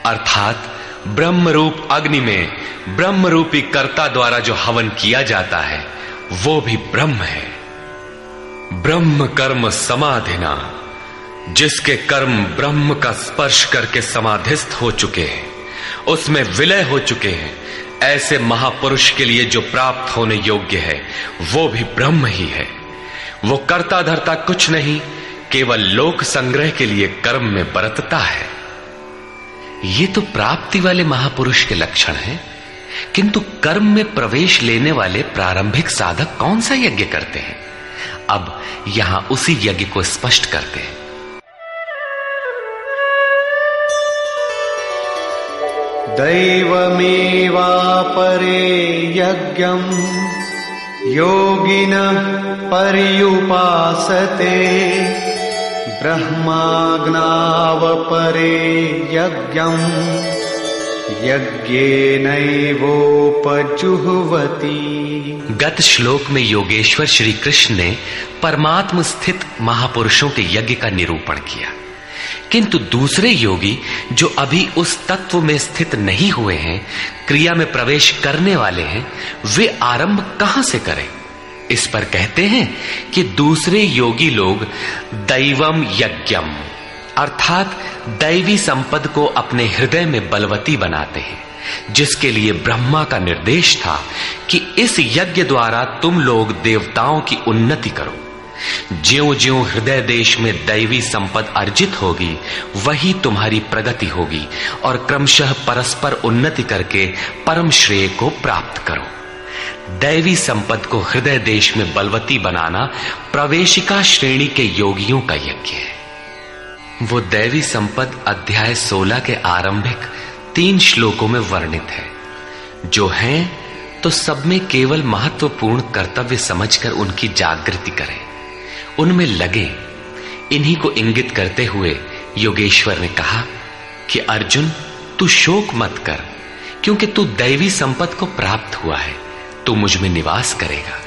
अर्थात ब्रह्म रूप अग्नि में ब्रह्म रूपी कर्ता द्वारा जो हवन किया जाता है, वो भी ब्रह्म है। ब्रह्म कर्म समाधिना, जिसके कर्म ब्रह्म का स्पर्श करके समाधिस्थ हो चुके हैं, उसमें विलय हो चुके हैं, ऐसे महापुरुष के लिए जो प्राप्त होने योग्य है, वो भी ब्रह्म ही है। वो कर्ता धरता कुछ नहीं, केवल लोक संग्रह के लिए कर्म में बरतता है। ये तो प्राप्ति वाले महापुरुष के लक्षण हैं। किंतु कर्म में प्रवेश लेने वाले प्रारंभिक साधक कौन सा यज्ञ करते हैं? अब यहाँ उसी यज्ञ को स्पष्ट करते हैं। दैवमेवापरे यज्ञम् योगिनः पर्युपासते। ब्रह्माग्नावपरे यज्ञम्। यज्ञेनैवोपजुह्वति। गत श्लोक में योगेश्वर श्री कृष्ण ने परमात्म स्थित महापुरुषों के यज्ञ का निरूपण किया। किंतु दूसरे योगी, जो अभी उस तत्व में स्थित नहीं हुए हैं, क्रिया में प्रवेश करने वाले हैं, वे आरंभ कहाँ से करें? इस पर कहते हैं कि दूसरे योगी लोग दैवम यज्ञम, अर्थात दैवी संपद को अपने हृदय में बलवती बनाते हैं, जिसके लिए ब्रह्मा का निर्देश था कि इस यज्ञ द्वारा तुम लोग देवताओं की उन्नति करो। ज्यो ज्यो हृदय देश में दैवी संपद अर्जित होगी, वही तुम्हारी प्रगति होगी और क्रमशः परस्पर उन्नति करके परम श्रेय को प्राप्त करो। दैवी संपद को हृदय देश में बलवती बनाना प्रवेशिका श्रेणी के योगियों का यज्ञ है। वो दैवी संपद अध्याय 16 के आरंभिक तीन श्लोकों में वर्णित है। जो हैं तो सब में केवल महत्वपूर्ण कर्तव्य समझकर उनकी जागृति करें। उनमें लगे। इन्हीं को इंगित करते हुए योगेश्वर ने कहा कि अर्जुन, तू शोक मत कर, क्योंकि तू दैवी संपद को प्राप्त हुआ है। तू मुझमें निवास करेगा,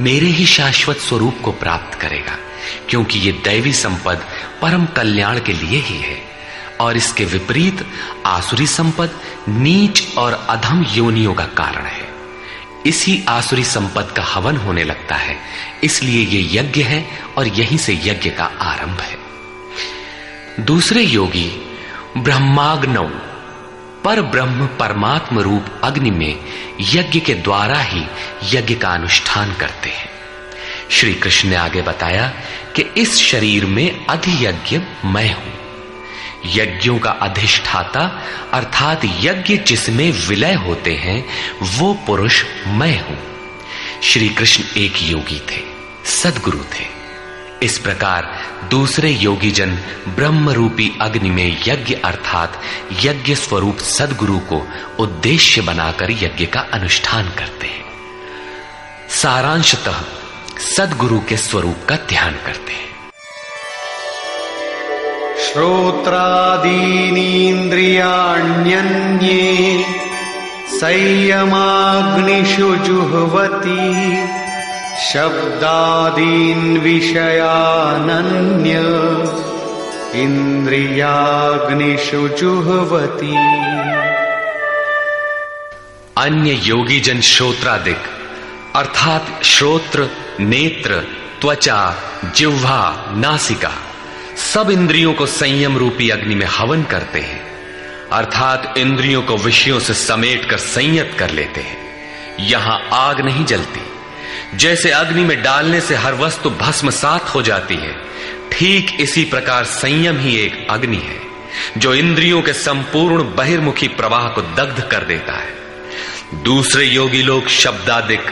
मेरे ही शाश्वत स्वरूप को प्राप्त करेगा, क्योंकि ये दैवी संपद परम कल्याण के लिए ही है। और इसके विपरीत आसुरी संपद नीच और अधम योनियों का कारण है। इसी आसुरी संपद का हवन होने लगता है। इसलिए ये यज्ञ है और यहीं से यज्ञ का आरंभ है। दूसरे योगी, ब्रह्माग्नौ, पर ब्रह्म परमात्म रूप अग्नि में यज्ञ के द्वारा ही यज्ञ का अनुष्ठान करते हैं। श्री कृष्ण ने आगे बताया कि इस शरीर में अधियज्ञ मैं हूँ। यज्ञों का अधिष्ठाता, अर्थात यज्ञ जिसमें विलय होते हैं, वो पुरुष मैं हूँ। श्री कृष्ण एक योगी थे, सदगुरु थे। इस प्रकार दूसरे योगी जन ब्रह्म रूपी अग्नि में यज्ञ, अर्थात यज्ञ स्वरूप सदगुरु को उद्देश्य बनाकर यज्ञ का अनुष्ठान करते हैं। सारांशतः सदगुरु के स्वरूप का ध्यान करते हैं। श्रोत्रादीनीन्द्रियाण्यन्ये संयमाग्निषु जुह्वति शब्दादीन् विषयानन्य इन्द्रियाग्निषु जुह्वति। अन्य योगी जन श्रोत्रादिक अर्थात श्रोत्र नेत्र त्वचा जिह्वा नासिका सब इंद्रियों को संयम रूपी अग्नि में हवन करते हैं। अर्थात इंद्रियों को विषयों से समेट कर संयत कर लेते हैं। यहाँ आग नहीं जलती। जैसे अग्नि में डालने से हर वस्तु भस्म सात हो जाती है, ठीक इसी प्रकार संयम ही एक अग्नि है, जो इंद्रियों के संपूर्ण बहिर्मुखी प्रवाह को दग्ध कर देता है। दूसरे योगी लोग शब्दादिक,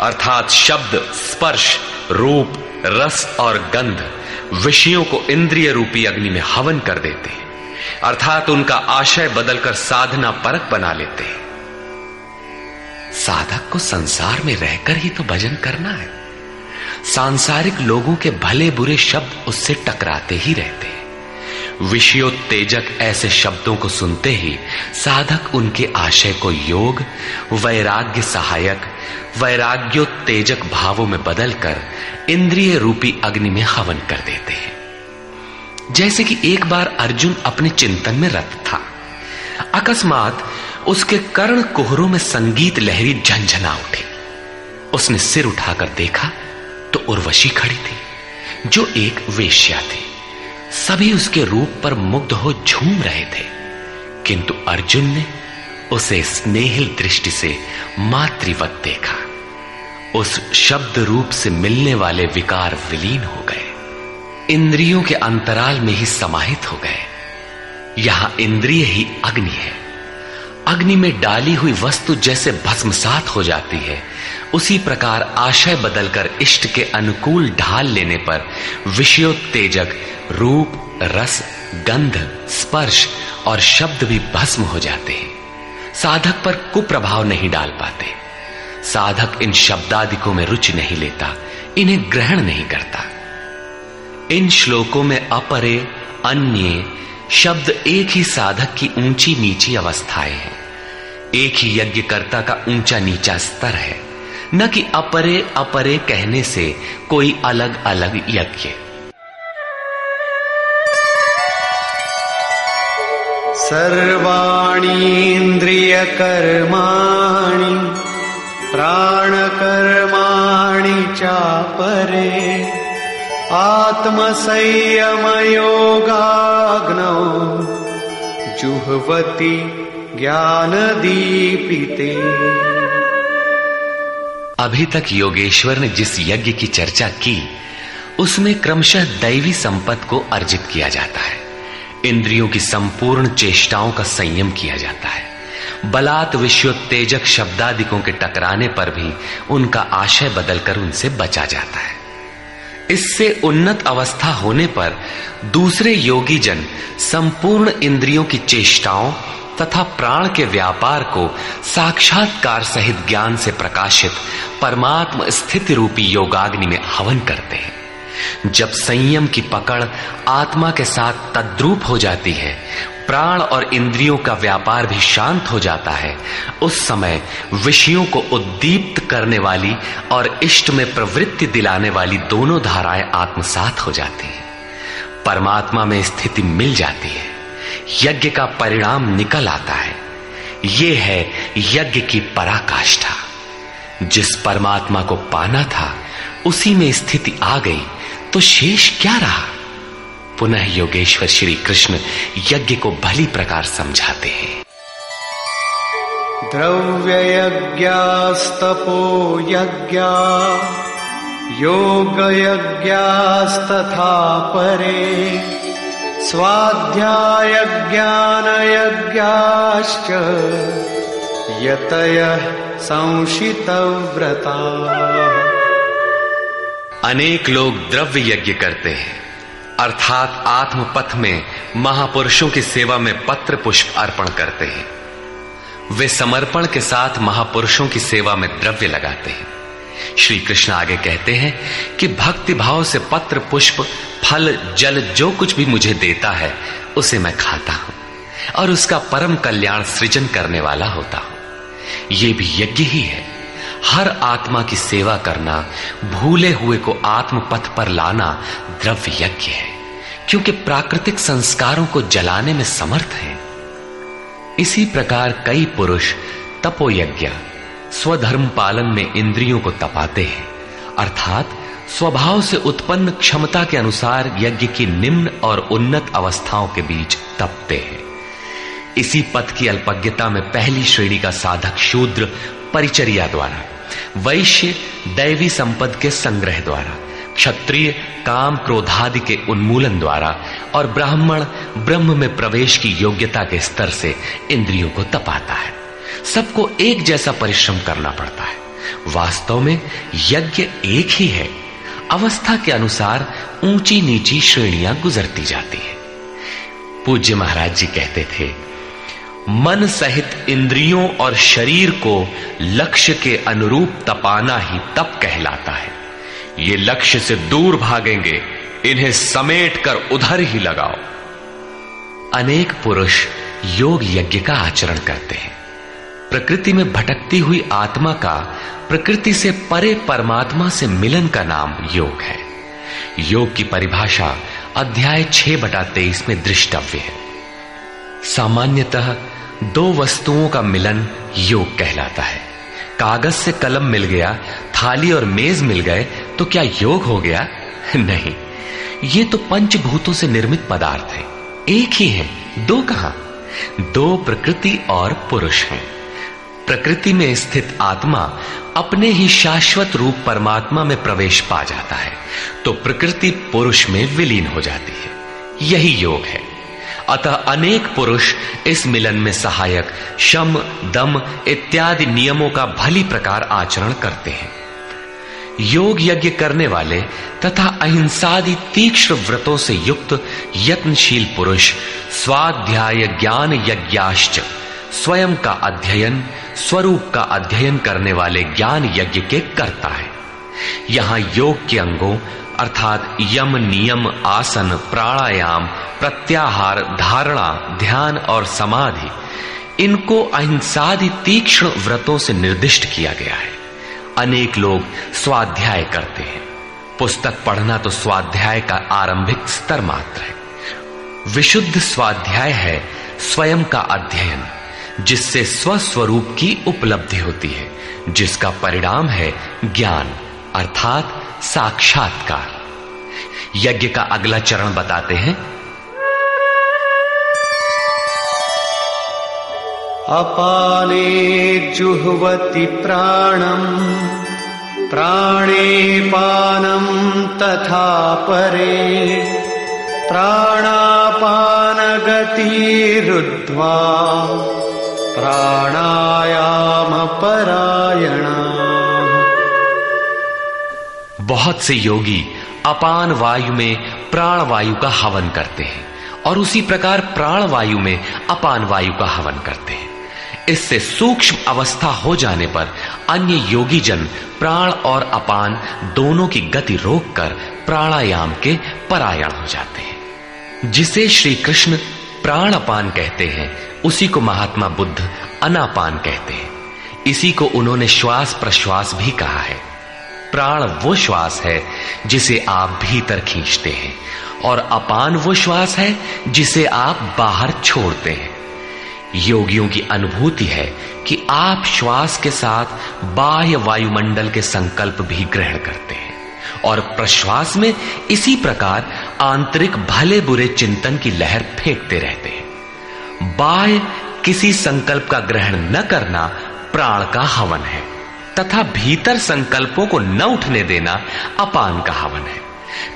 अर्थात शब्द, स्पर्श, रूप, रस और गंध विषयों को इंद्रिय रूपी अग्नि में हवन कर देते हैं। अर्थात उनका आशय बदलकर साधना परक बना लेते हैं। साधक को संसार में रहकर ही तो भजन करना है। सांसारिक लोगों के भले बुरे शब्द उससे टकराते ही रहते हैं। विषयोत्तेजक ऐसे शब्दों को सुनते ही साधक उनके आशय को योग, वैराग्य सहायक, वैराग्योत्तेजक भावों में बदलकर इंद्रिय रूपी अग्नि में हवन कर देते हैं। जैसे कि एक बार अर्जुन अपने चिंतन में रत था। अकस्मात उसके कर्ण कोहरों में संगीत लहरी झंझना उठी। उसने सिर उठाकर देखा तो उर्वशी खड़ी थी, जो एक वेश्या थी। सभी उसके रूप पर मुग्ध हो झूम रहे थे। किंतु अर्जुन ने उसे स्नेहिल दृष्टि से मातृवत देखा। उस शब्द रूप से मिलने वाले विकार विलीन हो गए। इंद्रियों के अंतराल में ही समाहित हो गए। यहाँ इंद्रिय ही अग्नि है। अग्नि में डाली हुई वस्तु जैसे भस्मसात हो जाती है। उसी प्रकार आशय बदलकर इष्ट के अनुकूल ढाल लेने पर विषयोत्तेजक रूप, रस, गंध, स्पर्श और शब्द भी भस्म हो जाते हैं। साधक पर कुप्रभाव नहीं डाल पाते। साधक इन शब्दादिकों में रुचि नहीं लेता, इन्हें ग्रहण नहीं करता। इन श्लोकों में अपरे, अन्य शब्द एक ही साधक की ऊँची नीची अवस्थाएँ हैं। एक ही यज्ञकर्ता का ऊँचा नीचा स्तर है। न कि अपरे अपरे कहने से कोई अलग अलग यज्ञ। सर्वाणीन्द्रियकर्माणि प्राणकर्माणि चापरे। आत्मसंयमयोगाग्नौ जुह्वति ज्ञानदीपिते। अभी तक योगेश्वर ने जिस यज्ञ की चर्चा की, उसमें क्रमशः दैवी संपत्ति को अर्जित किया जाता है। इंद्रियों की संपूर्ण चेष्टाओं का संयम किया जाता है। बलात् विश्वोत्तेजक शब्दादिकों के टकराने पर भी उनका आशय बदलकर उनसे बचा जाता है। इससे उन्नत अवस्था होने पर दूसरे योगी जन संपूर्ण इंद्रियों की चेष्टाओं तथा प्राण के व्यापार को साक्षात्कार सहित ज्ञान से प्रकाशित परमात्म स्थिति रूपी योगाग्नि में हवन करते हैं। जब संयम की पकड़ आत्मा के साथ तद्रूप हो जाती है प्राण और इंद्रियों का व्यापार भी शांत हो जाता है। उस समय विषयों को उद्दीप्त करने वाली और इष्ट में प्रवृत्ति दिलाने वाली दोनों धाराएँ आत्मसात हो जाती हैं। परमात्मा में स्थिति मिल जाती है। यज्ञ का परिणाम निकल आता है। ये है यज्ञ की पराकाष्ठा। जिस परमात्मा को पाना था, उसी में स्थिति आ गई तो शेष क्या रहा? पुनः योगेश्वर श्री कृष्ण यज्ञ को भली प्रकार समझाते हैं। द्रव्य यज्ञास्तपो यज्ञा योग यज्ञास्तथा परे स्वाध्याय ज्ञान यज्ञाश्च यतय संशित व्रता अनेक लोग द्रव्य यज्ञ करते हैं। अर्थात आत्मपथ में महापुरुषों की सेवा में पत्र पुष्प अर्पण करते हैं। वे समर्पण के साथ महापुरुषों की सेवा में द्रव्य लगाते हैं। श्री कृष्ण आगे कहते हैं कि भक्ति भाव से पत्र पुष्प, फल, जल, जो कुछ भी मुझे देता है, उसे मैं खाता हूँ और उसका परम कल्याण सृजन करने वाला होता हूँ। यह भी यज्ञ ही है। हर आत्मा की सेवा करना, भूले हुए को आत्म पथ पर लाना द्रव्य यज्ञ है, क्योंकि प्राकृतिक संस्कारों को जलाने में समर्थ है। इसी प्रकार कई पुरुष तपोयज्ञ, स्वधर्म पालन में इंद्रियों को तपाते हैं, अर्थात स्वभाव से उत्पन्न क्षमता के अनुसार यज्ञ की निम्न और उन्नत अवस्थाओं के बीच तपते हैं। इसी पथ की अल्पज्ञता में पहली श्रेणी का साधक शूद्र परिचर्या द्वारा वैश्य दैवी संपद के संग्रह द्वारा, क्षत्रिय काम क्रोधादि के उन्मूलन द्वारा और ब्राह्मण ब्रह्म में प्रवेश की योग्यता के स्तर से इंद्रियों को तपाता है। सबको एक जैसा परिश्रम करना पड़ता है। वास्तव में यज्ञ एक ही है। अवस्था के अनुसार ऊँची नीची श्रेणियाँ गुजरती जाती है। पूज्य महाराज जी कहते थे मन सहित इंद्रियों और शरीर को लक्ष्य के अनुरूप तपाना ही तप कहलाता है। ये लक्ष्य से दूर भागेंगे, इन्हें समेट कर उधर ही लगाओ। अनेक पुरुष योग यज्ञ का आचरण करते हैं। प्रकृति में भटकती हुई आत्मा का, प्रकृति से परे परमात्मा से मिलन का नाम योग है। योग की परिभाषा अध्याय छह बटा तेईस में दृष्टव्य है। सामान्यतः दो वस्तुओं का मिलन योग कहलाता है। कागज़ से कलम मिल गया, थाली और मेज मिल गए तो क्या योग हो गया? नहीं। ये तो पंचभूतों से निर्मित पदार्थ है। एक ही है। दो कहा? दो प्रकृति और पुरुष हैं। प्रकृति में स्थित आत्मा अपने ही शाश्वत रूप परमात्मा में प्रवेश पा जाता है तो प्रकृति पुरुष में विलीन हो जाती है। यही योग है। अतः अनेक पुरुष इस मिलन में सहायक, शम, दम इत्यादि नियमों का भली प्रकार आचरण करते हैं। योग यज्ञ करने वाले तथा अहिंसादि तीक्ष्ण व्रतों से युक्त यत्नशील पुरुष, स्वाध्याय ज्ञान यज्ञाश्च, स्वयं का अध्ययन, स्वरूप का अध्ययन करने वाले ज्ञान यज्ञ के करता है। यहाँ योग के अंगों अर्थात यम नियम आसन प्राणायाम प्रत्याहार धारणा ध्यान और समाधि, इनको अहिंसादि तीक्ष्ण व्रतों से निर्दिष्ट किया गया है। अनेक लोग स्वाध्याय करते हैं। पुस्तक पढ़ना तो स्वाध्याय का आरंभिक स्तर मात्र है। विशुद्ध स्वाध्याय है स्वयं का अध्ययन, जिससे स्वस्वरूप की उपलब्धि होती है, जिसका परिणाम है ज्ञान, अर्थात साक्षात्कार। यज्ञ का अगला चरण बताते हैं। अपाने जुह्वति प्राणम् प्राणे पानम् तथा परे, प्राणापानगतिरुद्ध्वा, प्राणायामपरायणा। बहुत से योगी अपान वायु में प्राण वायु का हवन करते हैं और उसी प्रकार प्राण वायु में अपान वायु का हवन करते हैं। इससे सूक्ष्म अवस्था हो जाने पर अन्य योगी जन प्राण और अपान दोनों की गति रोककर प्राणायाम के परायण हो जाते हैं। जिसे श्री कृष्ण प्राण अपान कहते हैं, उसी को महात्मा बुद्ध अनापान कहते हैं। इसी को उन्होंने श्वास प्रश्वास भी कहा है। प्राण वो श्वास है जिसे आप भीतर खींचते हैं और अपान वो श्वास है जिसे आप बाहर छोड़ते हैं। योगियों की अनुभूति है कि आप श्वास के साथ बाह्य वायुमंडल के संकल्प भी ग्रहण करते हैं और प्रश्वास में इसी प्रकार आंतरिक भले बुरे चिंतन की लहर फेंकते रहते हैं। बाह्य किसी संकल्प का ग्रहण न करना प्राण का हवन है। तथा भीतर संकल्पों को न उठने देना अपान का हवन है।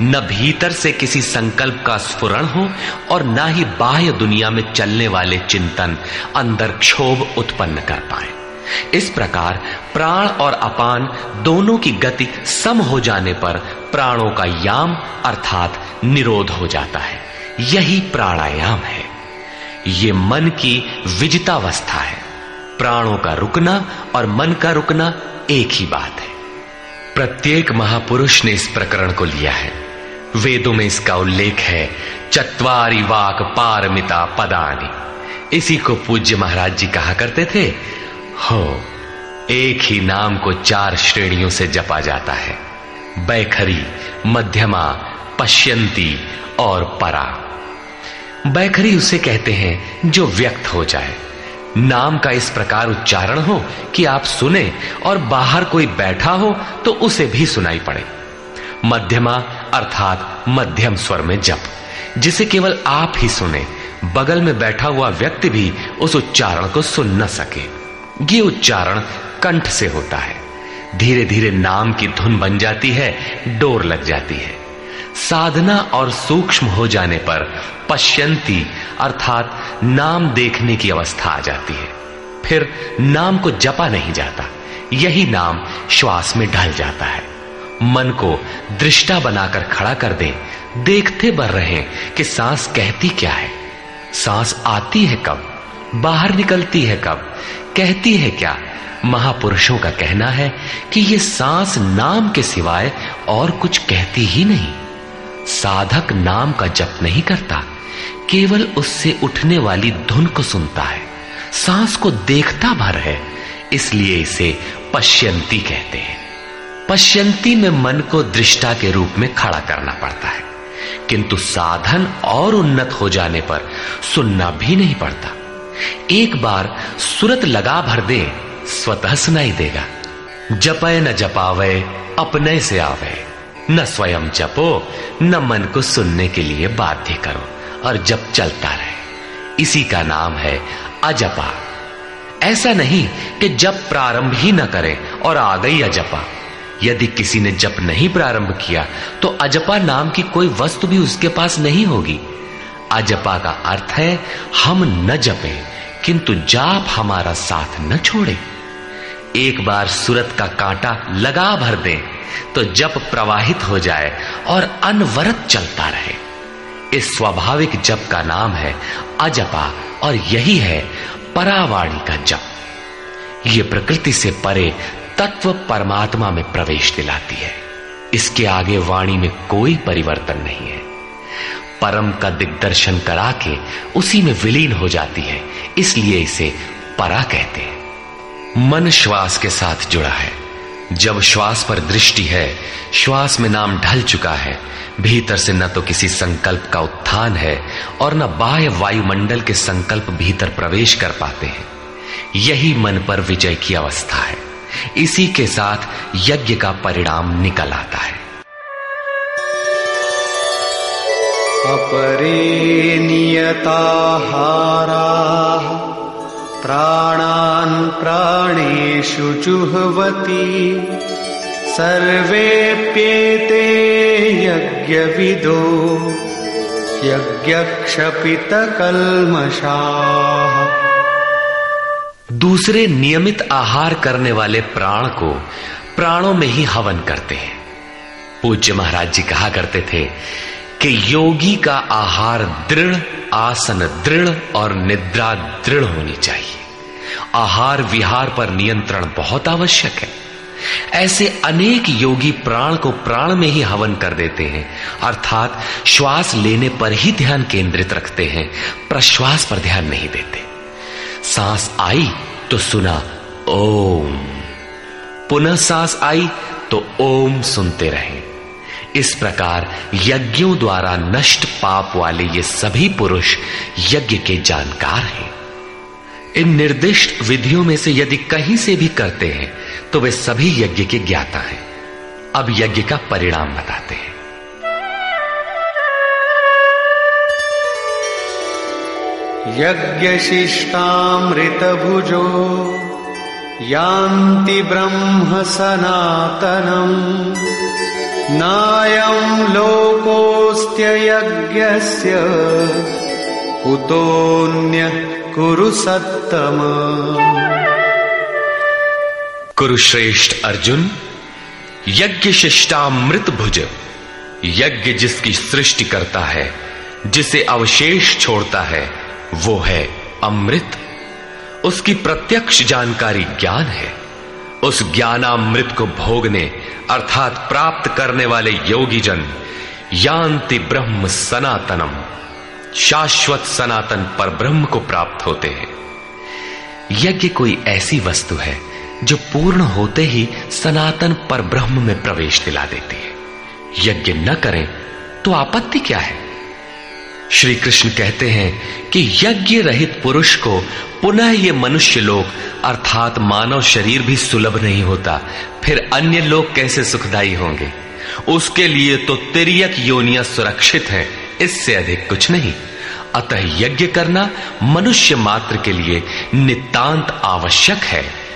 न भीतर से किसी संकल्प का स्फुरण हो और न ही बाह्य दुनिया में चलने वाले चिंतन अंदर क्षोभ उत्पन्न कर पाए। इस प्रकार प्राण और अपान दोनों की गति सम हो जाने पर प्राणों का याम अर्थात निरोध हो जाता है। यही प्राणायाम है। ये मन की विजितावस्था है। प्राणों का रुकना और मन का रुकना एक ही बात है। प्रत्येक महापुरुष ने इस प्रकरण को लिया है। वेदों में इसका उल्लेख है, चतवारी वाक पारमिता पदानी। इसी को पूज्य महाराज जी कहा करते थे, हो, एक ही नाम को चार श्रेणियों से जपा जाता है। बैखरी, मध्यमा, पश्यंती और परा। बैखरी उसे कहते हैं जो व्यक्त हो जाए। नाम का इस प्रकार उच्चारण हो कि आप सुने और बाहर कोई बैठा हो तो उसे भी सुनाई पड़े। मध्यमा अर्थात मध्यम स्वर में जप, जिसे केवल आप ही सुने, बगल में बैठा हुआ व्यक्ति भी उस उच्चारण को सुन न सके। ये उच्चारण कंठ से होता है। धीरे धीरे नाम की धुन बन जाती है, डोर लग जाती है। साधना और सूक्ष्म हो जाने पर पश्यंती, अर्थात नाम देखने की अवस्था आ जाती है। फिर नाम को जपा नहीं जाता। यही नाम श्वास में ढल जाता है। मन को दृष्टा बनाकर खड़ा कर दे। देखते बर रहे कि सांस कहती क्या है। सांस आती है कब? बाहर निकलती है कब? कहती है क्या? महापुरुषों का कहना है कि ये सांस नाम के सिवाय और कुछ कहती ही नहीं। साधक नाम का जप नहीं करता, केवल उससे उठने वाली धुन को सुनता है, सांस को देखता भर है, इसलिए इसे पश्यंती कहते हैं। पश्यंती में मन को दृष्टा के रूप में खड़ा करना पड़ता है, किंतु साधन और उन्नत हो जाने पर सुनना भी नहीं पड़ता। एक बार सुरत लगा भर दे, स्वतः सुनाई देगा जपय न जपावे, अपने से आवे। न स्वयं जपो, न मन को सुनने के लिए बाध्य करो और जब चलता रहे। इसी का नाम है अजपा। ऐसा नहीं कि जप प्रारंभ ही न करे और आ गई अजपा। यदि किसी ने जप नहीं प्रारंभ किया तो अजपा नाम की कोई वस्तु भी उसके पास नहीं होगी। अजपा का अर्थ है, हम न जपे, किंतु जाप हमारा साथ न छोड़े। एक बार सूरत का कांटा लगा भर दे तो जप प्रवाहित हो जाए और अनवरत चलता रहे। इस स्वाभाविक जप का नाम है अजपा और यही है परावाणी का जप। ये प्रकृति से परे तत्व परमात्मा में प्रवेश दिलाती है। इसके आगे वाणी में कोई परिवर्तन नहीं है। परम का दिग्दर्शन करा के उसी में विलीन हो जाती है, इसलिए इसे परा कहते हैं। मन श्वास के साथ जुड़ा है। जब श्वास पर दृष्टि है, श्वास में नाम ढल चुका है। भीतर से न तो किसी संकल्प का उत्थान है और न बाह्य वायुमंडल के संकल्प भीतर प्रवेश कर पाते हैं। यही मन पर विजय की अवस्था है। इसी के साथ यज्ञ का परिणाम निकल आता है। अपरे नियताहारा। प्राणान् प्राणेषु जुह्वति। सर्वेप्येते यज्ञविदो। यज्ञक्षपितकल्मषाः। दूसरे नियमित आहार करने वाले प्राण को प्राणों में ही हवन करते हैं। पूज्य महाराज जी कहा करते थे कि योगी का आहार दृढ़, आसन दृढ़ और निद्रा दृढ़ होनी चाहिए। आहार विहार पर नियंत्रण बहुत आवश्यक है। ऐसे अनेक योगी प्राण को प्राण में ही हवन कर देते हैं, अर्थात श्वास लेने पर ही ध्यान केंद्रित रखते हैं, प्रश्वास पर ध्यान नहीं देते। सांस आई तो सुना, ओम। पुनः सांस आई तो ओम सुनते रहे। इस प्रकार यज्ञों द्वारा नष्ट पाप वाले ये सभी पुरुष यज्ञ के जानकार हैं। इन निर्दिष्ट विधियों में से यदि कहीं से भी करते हैं तो वे सभी यज्ञ के ज्ञाता हैं। अब यज्ञ का परिणाम बताते हैं। यज्ञशिष्टामृतभुजो यान्ति ब्रह्म सनातनम्। कुरु सत्तम। कुरुश्रेष्ठ अर्जुन यज्ञ शिष्टामृत भुज यज्ञ जिसकी सृष्टि करता है, जिसे अवशेष छोड़ता है, वो है अमृत। उसकी प्रत्यक्ष जानकारी ज्ञान है। उस ज्ञानामृत को भोगने, अर्थात प्राप्त करने वाले योगी जन यान्ति ब्रह्म सनातनम, शाश्वत सनातन पर ब्रह्म को प्राप्त होते हैं। यज्ञ कोई ऐसी वस्तु है, जो पूर्ण होते ही सनातन पर ब्रह्म में प्रवेश दिला देती है। यज्ञ न करें तो आपत्ति क्या है? श्री कृष्ण कहते हैं कि यज्ञ रहित पुरुष को पुनः ये मनुष्य लोक, अर्थात मानव शरीर भी सुलभ नहीं होता। फिर अन्य लोग कैसे सुखदाई होंगे? उसके लिए तो तिरक योनिया सुरक्षित है, इससे अधिक कुछ नहीं। अतः यज्ञ करना मनुष्य मात्र के लिए नितांत आवश्यक है।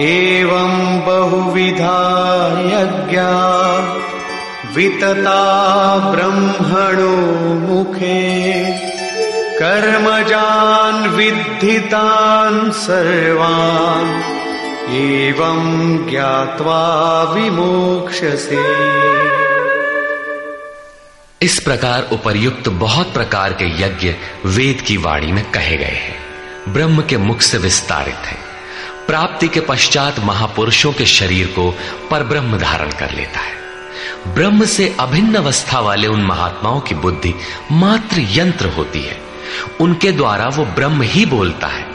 एवं बहुविधा यज्ञा वितता ब्रह्मणो मुखे कर्मजान् विद्धितान् सर्वान् एवं ज्ञात्वा विमोक्षसे। इस प्रकार उपर्युक्त बहुत प्रकार के यज्ञ वेद की वाणी में कहे गए हैं। ब्रह्म के मुख से विस्तारित है। प्राप्ति के पश्चात महापुरुषों के शरीर को पर ब्रह्म धारण कर लेता है। ब्रह्म से अभिन्न अवस्था वाले उन महात्माओं की बुद्धि मात्र यंत्र होती है। उनके द्वारा वो ब्रह्म ही बोलता है।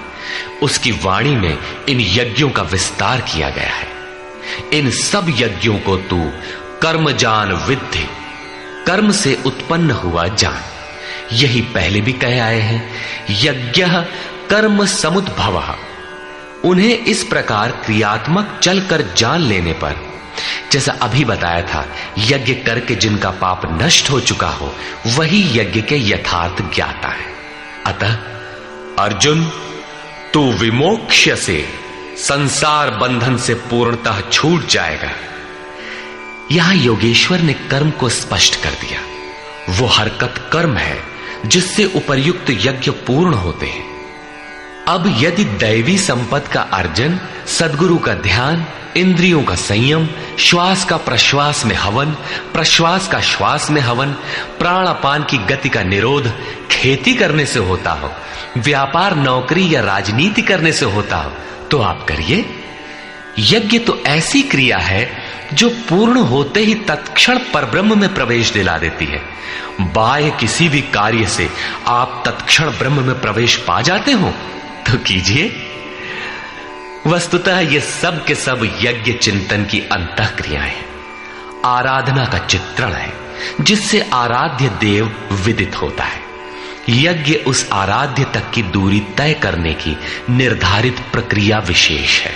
उसकी वाणी में इन यज्ञों का विस्तार किया गया है। इन सब यज्ञों को तू कर्म जान विद्धि, कर्म से उत्पन्न हुआ जान। यही पहले भी कहे आए हैं, यज्ञ कर्म समुद्भव। उन्हें इस प्रकार क्रियात्मक चलकर जान लेने पर। जैसा अभी बताया था, यज्ञ करके जिनका पाप नष्ट हो चुका हो, वही यज्ञ के यथार्थ ज्ञाता है। अतः, अर्जुन, तू विमोक्ष से संसार बंधन से पूर्णतः छूट जाएगा। यहाँ योगेश्वर ने कर्म को स्पष्ट कर दिया। वो हरकत कर्म है, जिससे उपर्युक्त यज्ञ पूर्ण होते हैं। अब यदि दैवी संपद का अर्जन, सदगुरु का ध्यान, इंद्रियों का संयम, श्वास का प्रश्वास में हवन, प्रश्वास का श्वास में हवन, प्राणापान की गति का निरोध खेती करने से होता हो, व्यापार, नौकरी या राजनीति करने से होता हो तो आप करिए। यज्ञ तो ऐसी क्रिया है जो पूर्ण होते ही तत्क्षण परब्रह्म में प्रवेश दिला देती है। बाह्य किसी भी कार्य से आप तत्क्षण ब्रह्म में प्रवेश पा जाते हो। तो कीजिए। वस्तुतः ये सब के सब यज्ञ चिंतन की अंत क्रियाएँ आराधना का चित्रण है, जिससे आराध्य देव विदित होता है। यज्ञ उस आराध्य तक की दूरी तय करने की निर्धारित प्रक्रिया विशेष है।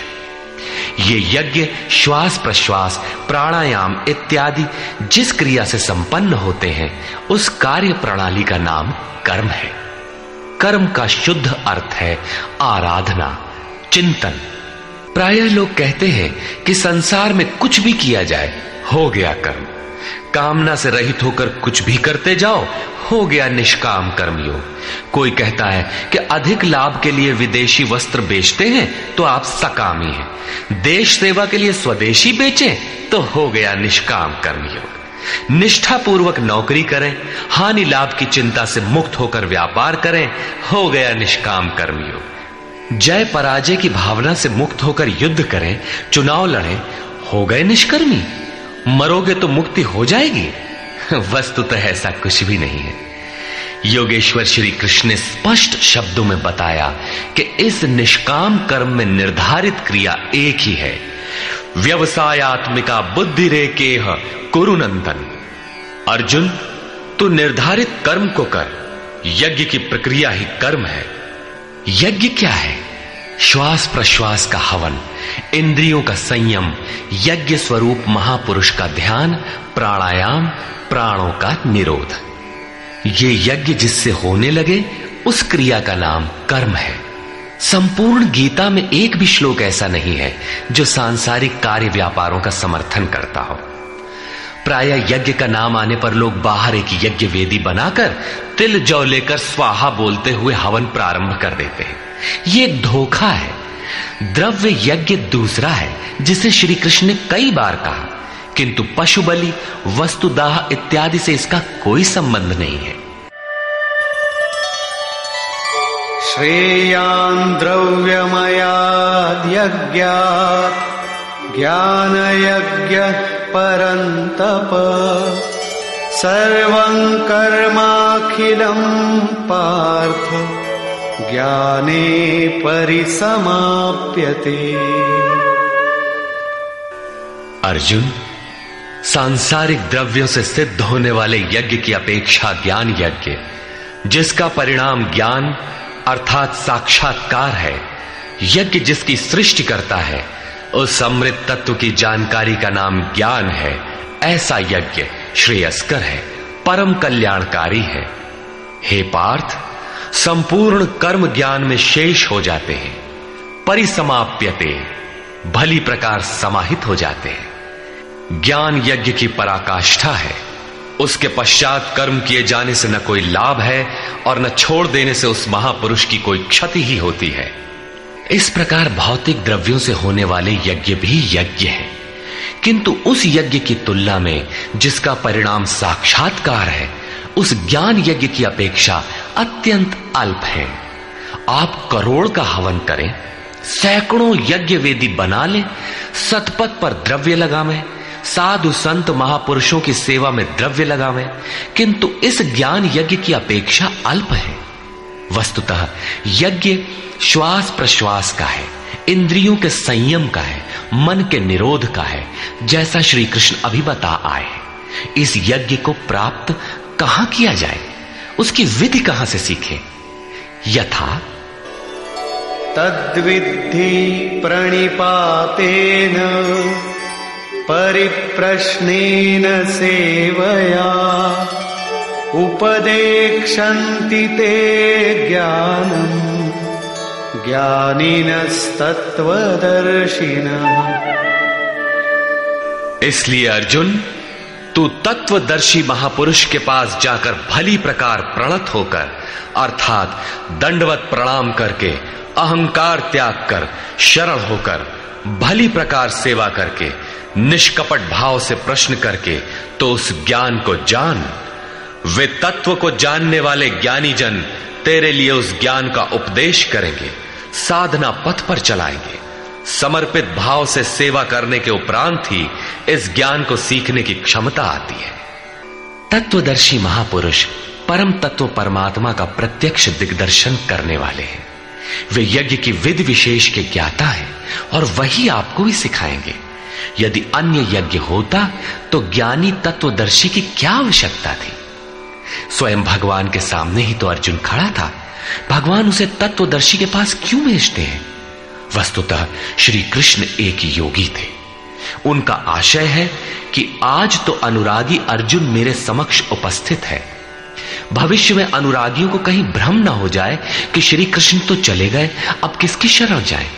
ये यज्ञ श्वास प्रश्वास, प्राणायाम इत्यादि जिस क्रिया से संपन्न होते हैं, उस कार्य प्रणाली का नाम कर्म है। कर्म का शुद्ध अर्थ है आराधना, चिंतन। प्रायः लोग कहते हैं कि संसार में कुछ भी किया जाए, हो गया कर्म। कामना से रहित होकर कुछ भी करते जाओ, हो गया निष्काम कर्मयोग कोई कहता है कि अधिक लाभ के लिए विदेशी वस्त्र बेचते हैं तो आप सकामी हैं। देश सेवा के लिए स्वदेशी बेचें तो हो गया निष्काम कर्मयोग निष्ठा पूर्वक नौकरी करें, हानि लाभ की चिंता से मुक्त होकर व्यापार करें, हो गया निष्काम कर्मयोग जय पराजय की भावना से मुक्त होकर युद्ध करें, चुनाव लड़ें, हो गए निष्कर्मी। मरोगे तो मुक्ति हो जाएगी। वस्तुतः तो ऐसा कुछ भी नहीं है। योगेश्वर श्री कृष्ण ने स्पष्ट शब्दों में बताया कि इस निष्काम कर्म में निर्धारित क्रिया एक ही है। व्यवसायत्मिका बुद्धि रे के कुरुनंदन। अर्जुन, तू निर्धारित कर्म को कर। यज्ञ की प्रक्रिया ही कर्म है। यज्ञ क्या है? श्वास प्रश्वास का हवन, इंद्रियों का संयम, यज्ञ स्वरूप महापुरुष का ध्यान, प्राणायाम, प्राणों का निरोध। ये यज्ञ जिससे होने लगे, उस क्रिया का नाम कर्म है। संपूर्ण गीता में एक भी श्लोक ऐसा नहीं है जो सांसारिक कार्य व्यापारों का समर्थन करता हो। प्राय यज्ञ का नाम आने पर लोग बाहर एक यज्ञ वेदी बनाकर तिल जौ लेकर स्वाहा बोलते हुए हवन प्रारंभ कर देते हैं। ये धोखा है। द्रव्य यज्ञ दूसरा है, जिसे श्री कृष्ण ने कई बार कहा। किंतु पशु बलि वस्तुदाह इत्यादि से इसका कोई संबंध नहीं है। श्रेयान् ज्ञान यज्ञ परन्तप सर्वं कर्माखिलं पार्थ ज्ञाने परिसमाप्यते। अर्जुन, सांसारिक द्रव्यों से सिद्ध होने वाले यज्ञ की अपेक्षा ज्ञान यज्ञ, जिसका परिणाम ज्ञान अर्थात साक्षात्कार है। यज्ञ जिसकी सृष्टि करता है, उस अमृत तत्व की जानकारी का नाम ज्ञान है। ऐसा यज्ञ श्रेयस्कर है, परम कल्याणकारी है। हे पार्थ, संपूर्ण कर्म ज्ञान में शेष हो जाते हैं, परिसमाप्यते, भली प्रकार समाहित हो जाते हैं। ज्ञान यज्ञ की पराकाष्ठा है। उसके पश्चात कर्म किए जाने से न कोई लाभ है और न छोड़ देने से उस महापुरुष की कोई क्षति ही होती है। इस प्रकार भौतिक द्रव्यों से होने वाले यज्ञ भी यज्ञ है। किंतु उस यज्ञ की तुलना में जिसका परिणाम साक्षात्कार है, उस ज्ञान यज्ञ की अपेक्षा अत्यंत अल्प है। आप करोड़ का हवन करें, सैकड़ों यज्ञ वेदी बना लें, सतपथ पर द्रव्य लगावें साधु संत महापुरुषों की सेवा में द्रव्य लगावें, किंतु इस ज्ञान यज्ञ की अपेक्षा अल्प है। वस्तुतः यज्ञ श्वास प्रश्वास का है, इंद्रियों के संयम का है, मन के निरोध का है, जैसा श्री कृष्ण अभी बता आए इस यज्ञ को प्राप्त कहाँ किया जाए? उसकी विधि कहाँ से सीखे? यथा तद्विद्धि प्रणिपातेन। परिप्रश्नेन सेवया। उपदेक्षन्ति ते ज्ञानम् ज्ञानिनस्तत्त्वदर्शिनः। इसलिए अर्जुन, तू तत्वदर्शी महापुरुष के पास जाकर भली प्रकार प्रणत होकर, अर्थात दंडवत प्रणाम करके, अहंकार त्याग कर, शरण होकर, भली प्रकार सेवा करके निष्कपट भाव से प्रश्न करके तो उस ज्ञान को जान, वे तत्व को जानने वाले ज्ञानी जन तेरे लिए उस ज्ञान का उपदेश करेंगे, साधना पथ पर चलाएँगे। समर्पित भाव से सेवा करने के उपरांत ही इस ज्ञान को सीखने की क्षमता आती है। तत्वदर्शी महापुरुष परम तत्व परमात्मा का प्रत्यक्ष दिग्दर्शन करने वाले हैं। वे यज्ञ की विधि विशेष के ज्ञाता है और वही आपको भी सिखाएँगे। यदि अन्य यज्ञ होता तो ज्ञानी तत्वदर्शी की क्या आवश्यकता थी? स्वयं भगवान के सामने ही तो अर्जुन खड़ा था। भगवान उसे तत्वदर्शी के पास क्यों भेजते हैं? वस्तुतः श्री कृष्ण एक योगी थे। उनका आशय है कि आज तो अनुरागी अर्जुन मेरे समक्ष उपस्थित है। भविष्य में अनुरागियों को कहीं भ्रम ना हो जाए कि श्री कृष्ण तो चले गए, अब किसकी शरण जाए?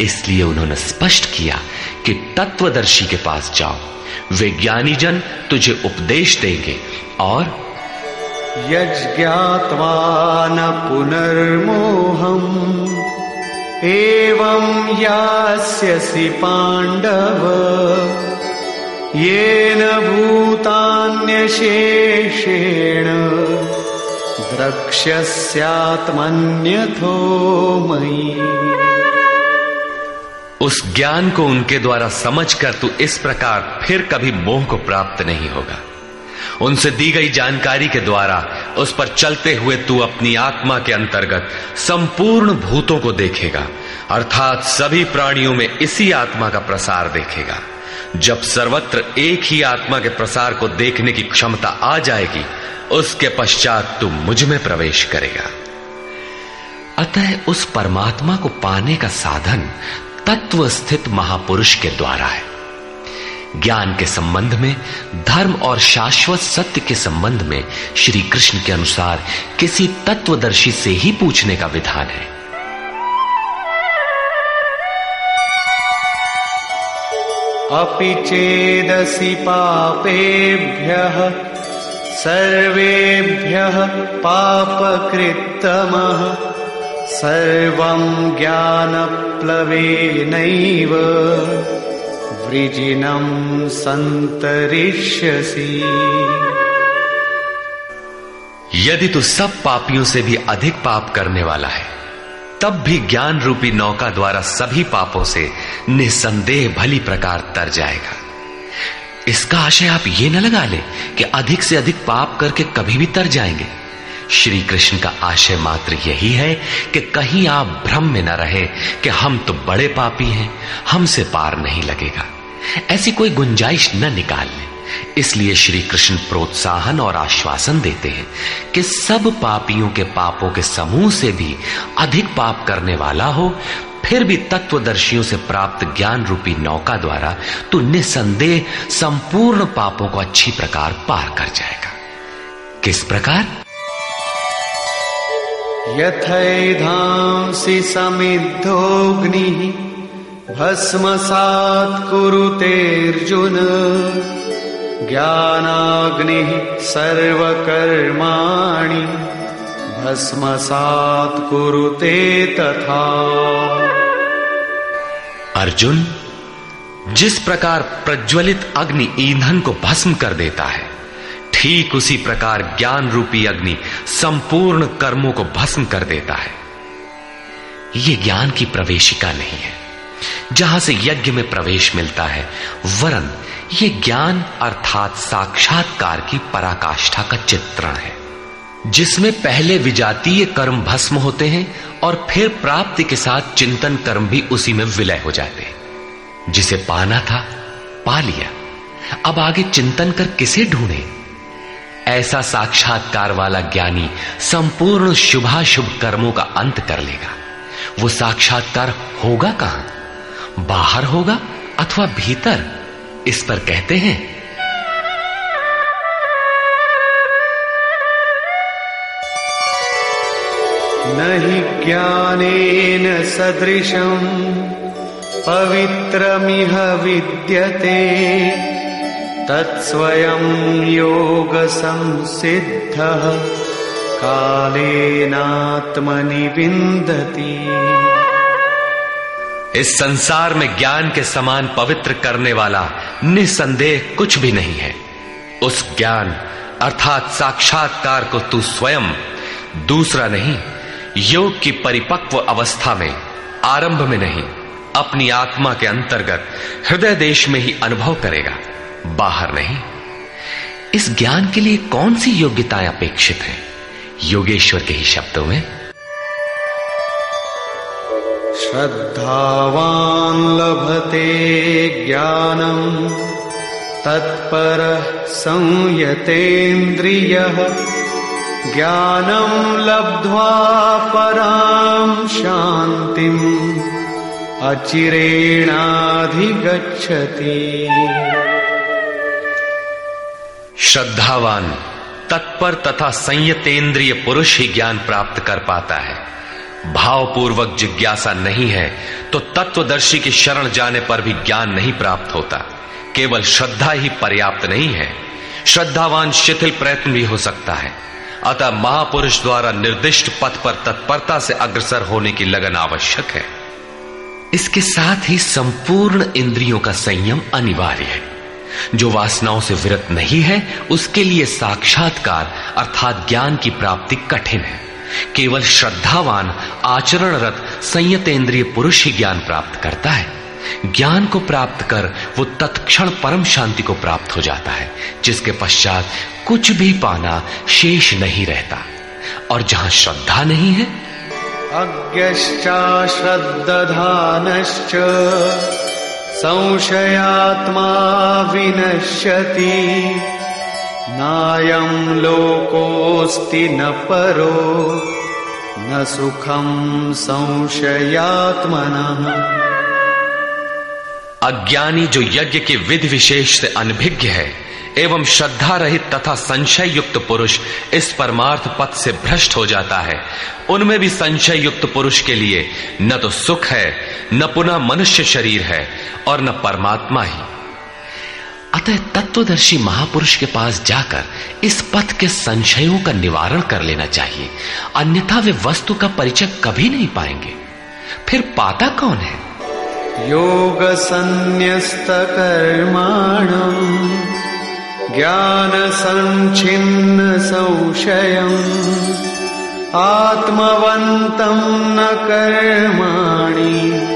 इसलिए उन्होंने स्पष्ट किया कि तत्वदर्शी के पास जाओ। वे ज्ञानी जन तुझे उपदेश देंगे और यज्ञात्वा न पुनर्मोहम् एवं यास्यसि पाण्डव। येन भूतान्यशेषेण द्रक्ष्यस्यात्मन्यथो मयि। उस ज्ञान को उनके द्वारा समझकर तू इस प्रकार फिर कभी मोह को प्राप्त नहीं होगा। उनसे दी गई जानकारी के द्वारा उस पर चलते हुए तू अपनी आत्मा के अंतर्गत संपूर्ण भूतों को देखेगा, अर्थात सभी प्राणियों में इसी आत्मा का प्रसार देखेगा। जब सर्वत्र एक ही आत्मा के प्रसार को देखने की क्षमता आ जाएगी, उसके पश्चात तू मुझमें प्रवेश करेगा। अतः उस परमात्मा को पाने का साधन तत्व स्थित महापुरुष के द्वारा है। ज्ञान के संबंध में, धर्म और शाश्वत सत्य के संबंध में श्री कृष्ण के अनुसार किसी तत्वदर्शी से ही पूछने का विधान है। अपि चेदसि पापेभ्यः, सर्वेभ्यः पापकृत्तमः। सर्वं ज्ञानप्लवेनैव वृजिनं सन्तरिष्यसि। यदि तू सब पापियों से भी अधिक पाप करने वाला है, तब भी ज्ञान रूपी नौका द्वारा सभी पापों से निसंदेह भली प्रकार तर जाएगा। इसका आशय आप ये न लगा ले कि अधिक से अधिक पाप करके कभी भी तर जाएँगे। श्री कृष्ण का आशय मात्र यही है कि कहीं आप भ्रम में न रहे कि हम तो बड़े पापी हैं, हमसे पार नहीं लगेगा। ऐसी कोई गुंजाइश न निकाल लें इसलिए श्री कृष्ण प्रोत्साहन और आश्वासन देते हैं कि सब पापियों के पापों के समूह से भी अधिक पाप करने वाला हो, फिर भी तत्वदर्शियों से प्राप्त ज्ञान रूपी नौका द्वारा तो निसंदेह संपूर्ण पापों को अच्छी प्रकार पार कर जाएगा। किस प्रकार? यथैधांसि समिद्धोऽग्निः भस्मसात् कुरुतेऽर्जुन। ज्ञानाग्निः सर्वकर्माणि भस्मसात् कुरुते तथा। अर्जुन, जिस प्रकार प्रज्वलित अग्नि ईंधन को भस्म कर देता है ठीक उसी प्रकार ज्ञान रूपी अग्नि संपूर्ण कर्मों को भस्म कर देता है। यह ज्ञान की प्रवेशिका नहीं है। जहाँ से यज्ञ में प्रवेश मिलता है, वरन यह ज्ञान अर्थात साक्षात्कार की पराकाष्ठा का चित्रण है। जिसमें पहले विजातीय कर्म भस्म होते हैं और फिर प्राप्ति के साथ चिंतन कर्म भी उसी में विलय हो जाते हैं। जिसे पाना था, पा लिया। अब आगे चिंतन कर किसे ढूंढे? ऐसा साक्षात्कार वाला ज्ञानी संपूर्ण शुभाशुभ कर्मों का अंत कर लेगा। वो साक्षात्कार होगा कहाँ? बाहर होगा अथवा भीतर? इस पर कहते हैं। न हि ज्ञानेन सदृशम्, पवित्रमिह विद्यते। तत्स्वयं योगसंसिद्धः कालेनात्मनि विन्दति इस संसार में ज्ञान के समान पवित्र करने वाला निसंदेह कुछ भी नहीं है। उस ज्ञान, अर्थात साक्षात्कार को तू स्वयं, दूसरा नहीं, योग की परिपक्व अवस्था में, आरंभ में नहीं, अपनी आत्मा के अंतर्गत, हृदय देश में ही अनुभव करेगा। बाहर नहीं। इस ज्ञान के लिए कौन सी योग्यताएँ अपेक्षित है? योगेश्वर के ही शब्दों में। श्रद्धावान् लभते ज्ञानम्, तत्पर संयतेन्द्रियः। ज्ञानं लब्ध्वा परां शान्तिम्, अचिरेणाधिगच्छति। श्रद्धावान, तत्पर तथा संयतेंद्रिय पुरुष ही ज्ञान प्राप्त कर पाता है। भावपूर्वक जिज्ञासा नहीं है तो तत्वदर्शी की शरण जाने पर भी ज्ञान नहीं प्राप्त होता। केवल श्रद्धा ही पर्याप्त नहीं है। श्रद्धावान शिथिल प्रयत्न भी हो सकता है। अतः महापुरुष द्वारा निर्दिष्ट पथ पर तत्परता से अग्रसर होने की लगन आवश्यक है। इसके साथ ही संपूर्ण इंद्रियों का संयम अनिवार्य है। जो वासनाओं से विरत नहीं है, उसके लिए साक्षात्कार अर्थात ज्ञान की प्राप्ति कठिन है। केवल श्रद्धावान, आचरणरत, संयतेंद्रिय पुरुष ही ज्ञान प्राप्त करता है। ज्ञान को प्राप्त कर वो तत्क्षण परम शांति को प्राप्त हो जाता है, जिसके पश्चात कुछ भी पाना शेष नहीं रहता। और जहाँ श्रद्धा नहीं है अज्ञश्चाश्रद्दधानश्च संशयात्मा विनश्यति। नायम लोकोऽस्ति न परो, न सुखम संशयात्मनः। अज्ञानी जो यज्ञ के विधि विशेष से अनभिज्ञ है एवं श्रद्धा रहित तथा संशय युक्त पुरुष इस परमार्थ पथ से भ्रष्ट हो जाता है। उनमें भी संशय युक्त पुरुष के लिए न तो सुख है, न पुनः मनुष्य शरीर है और न परमात्मा ही। अतः तत्वदर्शी महापुरुष के पास जाकर इस पथ के संशयों का निवारण कर लेना चाहिए। अन्यथा वे वस्तु का परिचय कभी नहीं पाएँगे। फिर पाता कौन है? योगसन्न्यस्तकर्माणम् ज्ञानसञ्छिन्नसंशयम् आत्मवन्तं न कर्माणि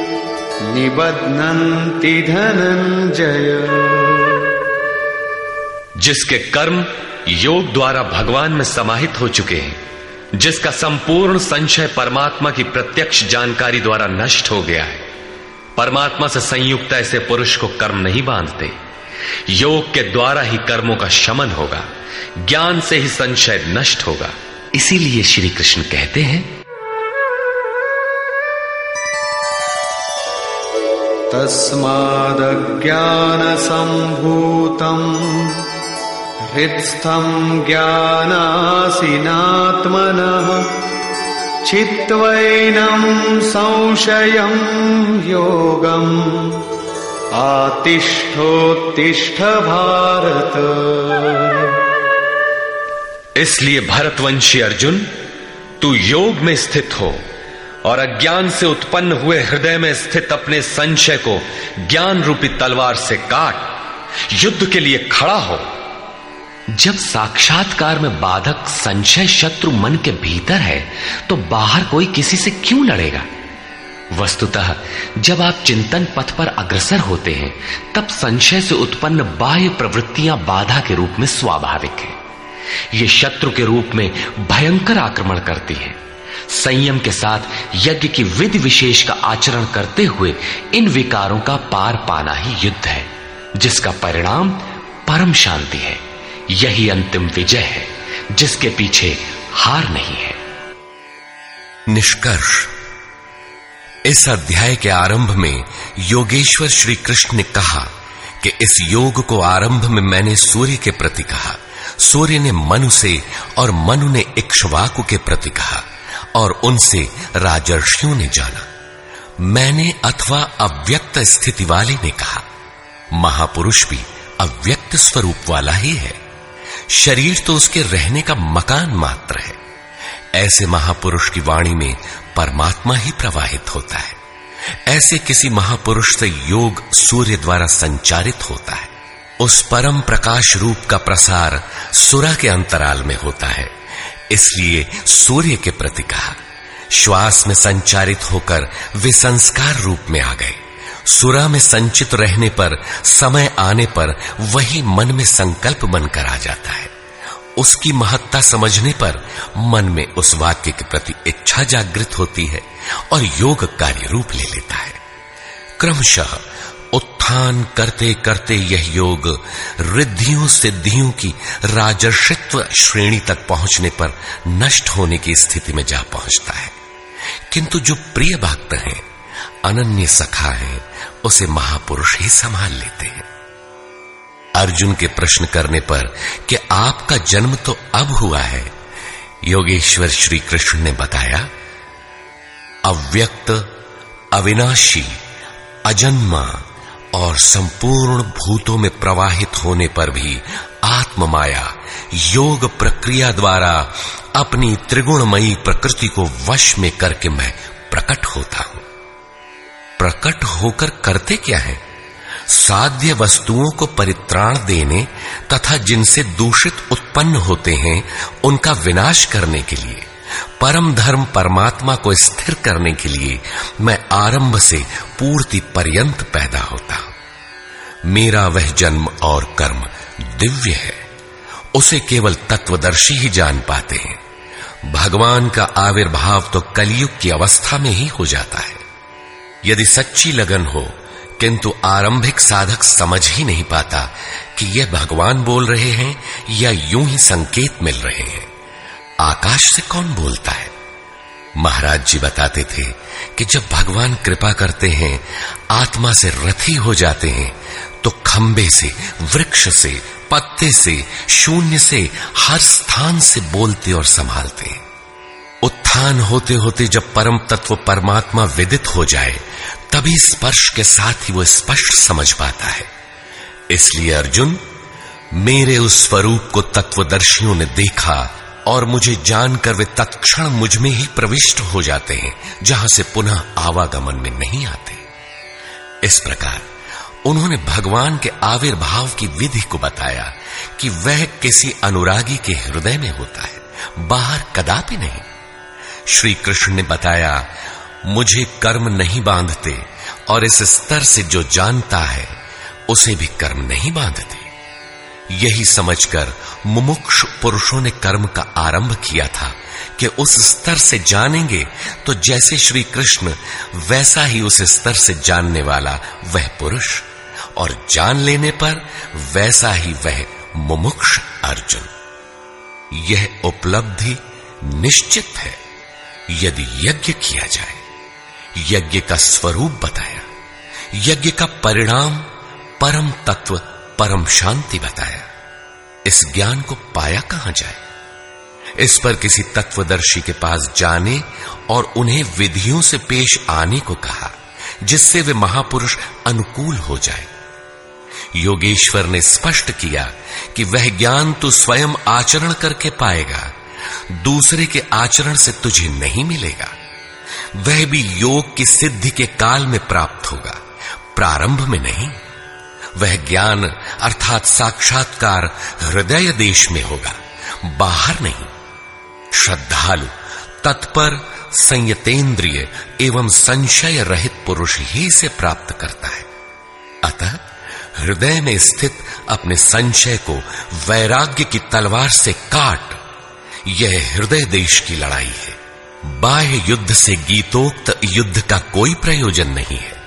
निबध्नन्ति धनञ्जय। जिसके कर्म योग द्वारा भगवान में समाहित हो चुके हैं, जिसका संपूर्ण संशय परमात्मा की प्रत्यक्ष जानकारी द्वारा नष्ट हो गया है, परमात्मा से संयुक्त ऐसे पुरुष को कर्म नहीं बांधते। योग के द्वारा ही कर्मों का शमन होगा, ज्ञान से ही संशय नष्ट होगा। इसीलिए श्री कृष्ण कहते हैं तस्मादज्ञानसम्भूतम् हृत्स्थम् ज्ञानासिनात्मनः चित्वैनं संशयं योगम्। आतिष्ठोत्तिष्ठ भारत। इसलिए भरतवंशी अर्जुन, तू योग में स्थित हो और अज्ञान से उत्पन्न हुए हृदय में स्थित अपने संशय को ज्ञान रूपी तलवार से काट, युद्ध के लिए खड़ा हो। जब साक्षात्कार में बाधक संशय शत्रु मन के भीतर है तो बाहर कोई किसी से क्यों लड़ेगा? वस्तुतः, जब आप चिंतन पथ पर अग्रसर होते हैं, तब संशय से उत्पन्न बाह्य प्रवृत्तियाँ बाधा के रूप में स्वाभाविक है। ये शत्रु के रूप में भयंकर आक्रमण करती है। संयम के साथ यज्ञ की विधि विशेष का आचरण करते हुए इन विकारों का पार पाना ही युद्ध है, जिसका परिणाम परम शांति है। यही अंतिम विजय है, जिसके पीछे हार नहीं है। निष्कर्ष। इस अध्याय के आरंभ में योगेश्वर श्री कृष्ण ने कहा कि इस योग को आरंभ में मैंने सूर्य के प्रति कहा। सूर्य ने मनु से और मनु ने इक्ष्वाकु के प्रति कहा और उनसे राजर्षियों ने जाना। मैंने अथवा अव्यक्त स्थिति वाले ने कहा, महापुरुष भी अव्यक्त स्वरूप वाला ही है। शरीर तो उसके रहने का मकान मात्र है। ऐसे महापुरुष की वाणी में परमात्मा ही प्रवाहित होता है। ऐसे किसी महापुरुष से योग सूर्य द्वारा संचारित होता है। उस परम प्रकाश रूप का प्रसार सुरा के अंतराल में होता है। इसलिए सूर्य के प्रति कहा, श्वास में संचारित होकर वे संस्कार रूप में आ गए। सुरा में संचित रहने पर, समय आने पर वही मन में संकल्प बनकर आ जाता है। उसकी महत्ता समझने पर मन में उस वाक्य के प्रति इच्छा जागृत होती है और योग कार्य रूप ले लेता है। क्रमशः उत्थान करते करते यह योग रिद्धियों सिद्धियों की राजर्षित्व श्रेणी तक पहुँचने पर नष्ट होने की स्थिति में जा पहुँचता है। किंतु जो प्रिय भक्त हैं, अनन्य सखा हैं उसे महापुरुष ही संभाल लेते हैं। अर्जुन के प्रश्न करने पर कि आपका जन्म तो अब हुआ है। योगेश्वर श्री कृष्ण ने बताया, अव्यक्त, अविनाशी, अजन्मा और संपूर्ण भूतों में प्रवाहित होने पर भी आत्म माया योग प्रक्रिया द्वारा अपनी त्रिगुणमयी प्रकृति को वश में करके मैं प्रकट होता हूँ। प्रकट होकर करते क्या है? साध्य वस्तुओं को परित्राण देने तथा जिनसे दूषित उत्पन्न होते हैं, उनका विनाश करने के लिए, परम धर्म परमात्मा को स्थिर करने के लिए मैं आरंभ से पूर्ति पर्यंत पैदा होता मेरा वह जन्म और कर्म दिव्य है। उसे केवल तत्वदर्शी ही जान पाते हैं। भगवान का आविर्भाव तो कलयुग की अवस्था में ही हो जाता है। यदि सच्ची लगन हो किंतु आरंभिक साधक समझ ही नहीं पाता कि यह भगवान बोल रहे हैं या यूँ ही संकेत मिल रहे हैं। आकाश से कौन बोलता है? महाराज जी बताते थे कि जब भगवान कृपा करते हैं, आत्मा से रथी हो जाते हैं तो खंबे से, वृक्ष से, पत्ते से, शून्य से, हर स्थान से बोलते और संभालते हैं। उत्थान होते होते जब परम तत्व परमात्मा विदित हो जाए तभी स्पर्श के साथ ही वो स्पष्ट समझ पाता है। इसलिए अर्जुन, मेरे उस स्वरूप को तत्वदर्शियों ने देखा और मुझे जानकर वे तत्क्षण मुझमें ही प्रविष्ट हो जाते हैं, जहाँ से पुनः आवागमन में नहीं आते। इस प्रकार उन्होंने भगवान के आविर्भाव की विधि को बताया कि वह किसी अनुरागी के हृदय में होता है, बाहर कदापि नहीं। श्री कृष्ण ने बताया मुझे कर्म नहीं बांधते, और इस स्तर से जो जानता है, उसे भी कर्म नहीं बांधते। यही समझकर मुमुक्ष पुरुषों ने कर्म का आरंभ किया था कि उस स्तर से जानेंगे तो जैसे श्री कृष्ण, वैसा ही उस स्तर से जानने वाला वह पुरुष, और जान लेने पर वैसा ही वह मुमुक्ष अर्जुन। यह उपलब्धि निश्चित है, यदि यज्ञ किया जाए। यज्ञ का स्वरूप बताया। यज्ञ का परिणाम परम तत्व, परम शांति बताया। इस ज्ञान को पाया कहाँ जाए? इस पर किसी तत्वदर्शी के पास जाने और उन्हें विधियों से पेश आने को कहा, जिससे वे महापुरुष अनुकूल हो जाए। योगेश्वर ने स्पष्ट किया कि वह ज्ञान तू स्वयं आचरण करके पाएगा, दूसरे के आचरण से तुझे नहीं मिलेगा। वह भी योग की सिद्धि के काल में प्राप्त होगा। प्रारंभ में नहीं, वह ज्ञान अर्थात साक्षात्कार हृदय देश में होगा। बाहर नहीं, श्रद्धालु, तत्पर, संयतेंद्रिय एवं संशय रहित पुरुष ही से प्राप्त करता है। अतः हृदय में स्थित अपने संशय को वैराग्य की तलवार से काट, यह हृदय देश की लड़ाई है। बाह्य युद्ध से गीतोक्त युद्ध का कोई प्रयोजन नहीं है।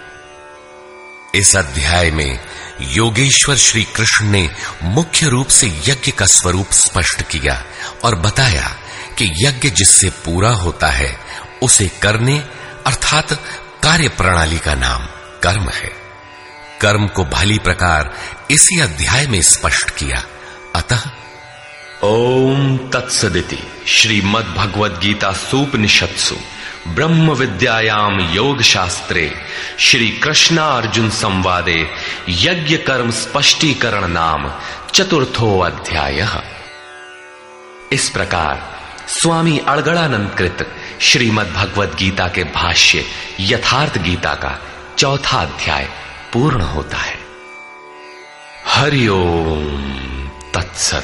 इस अध्याय में योगेश्वर श्री कृष्ण ने मुख्य रूप से यज्ञ का स्वरूप स्पष्ट किया और बताया कि यज्ञ जिससे पूरा होता है, उसे करने अर्थात कार्य प्रणाली का नाम कर्म है। कर्म को भली प्रकार इसी अध्याय में स्पष्ट किया। अतः ओम तत्सदिति श्रीमद भगवद गीता सूपनिषत्सु ब्रह्म विद्यायाम योग शास्त्रे श्री कृष्णा अर्जुन संवादे यज्ञ कर्म स्पष्टीकरण नाम चतुर्थो अध्याय इस प्रकार स्वामी अड़गड़ानंद कृत श्रीमद भगवद गीता के भाष्य यथार्थ गीता का चौथा अध्याय पूर्ण होता है। हरिओम तत्सत।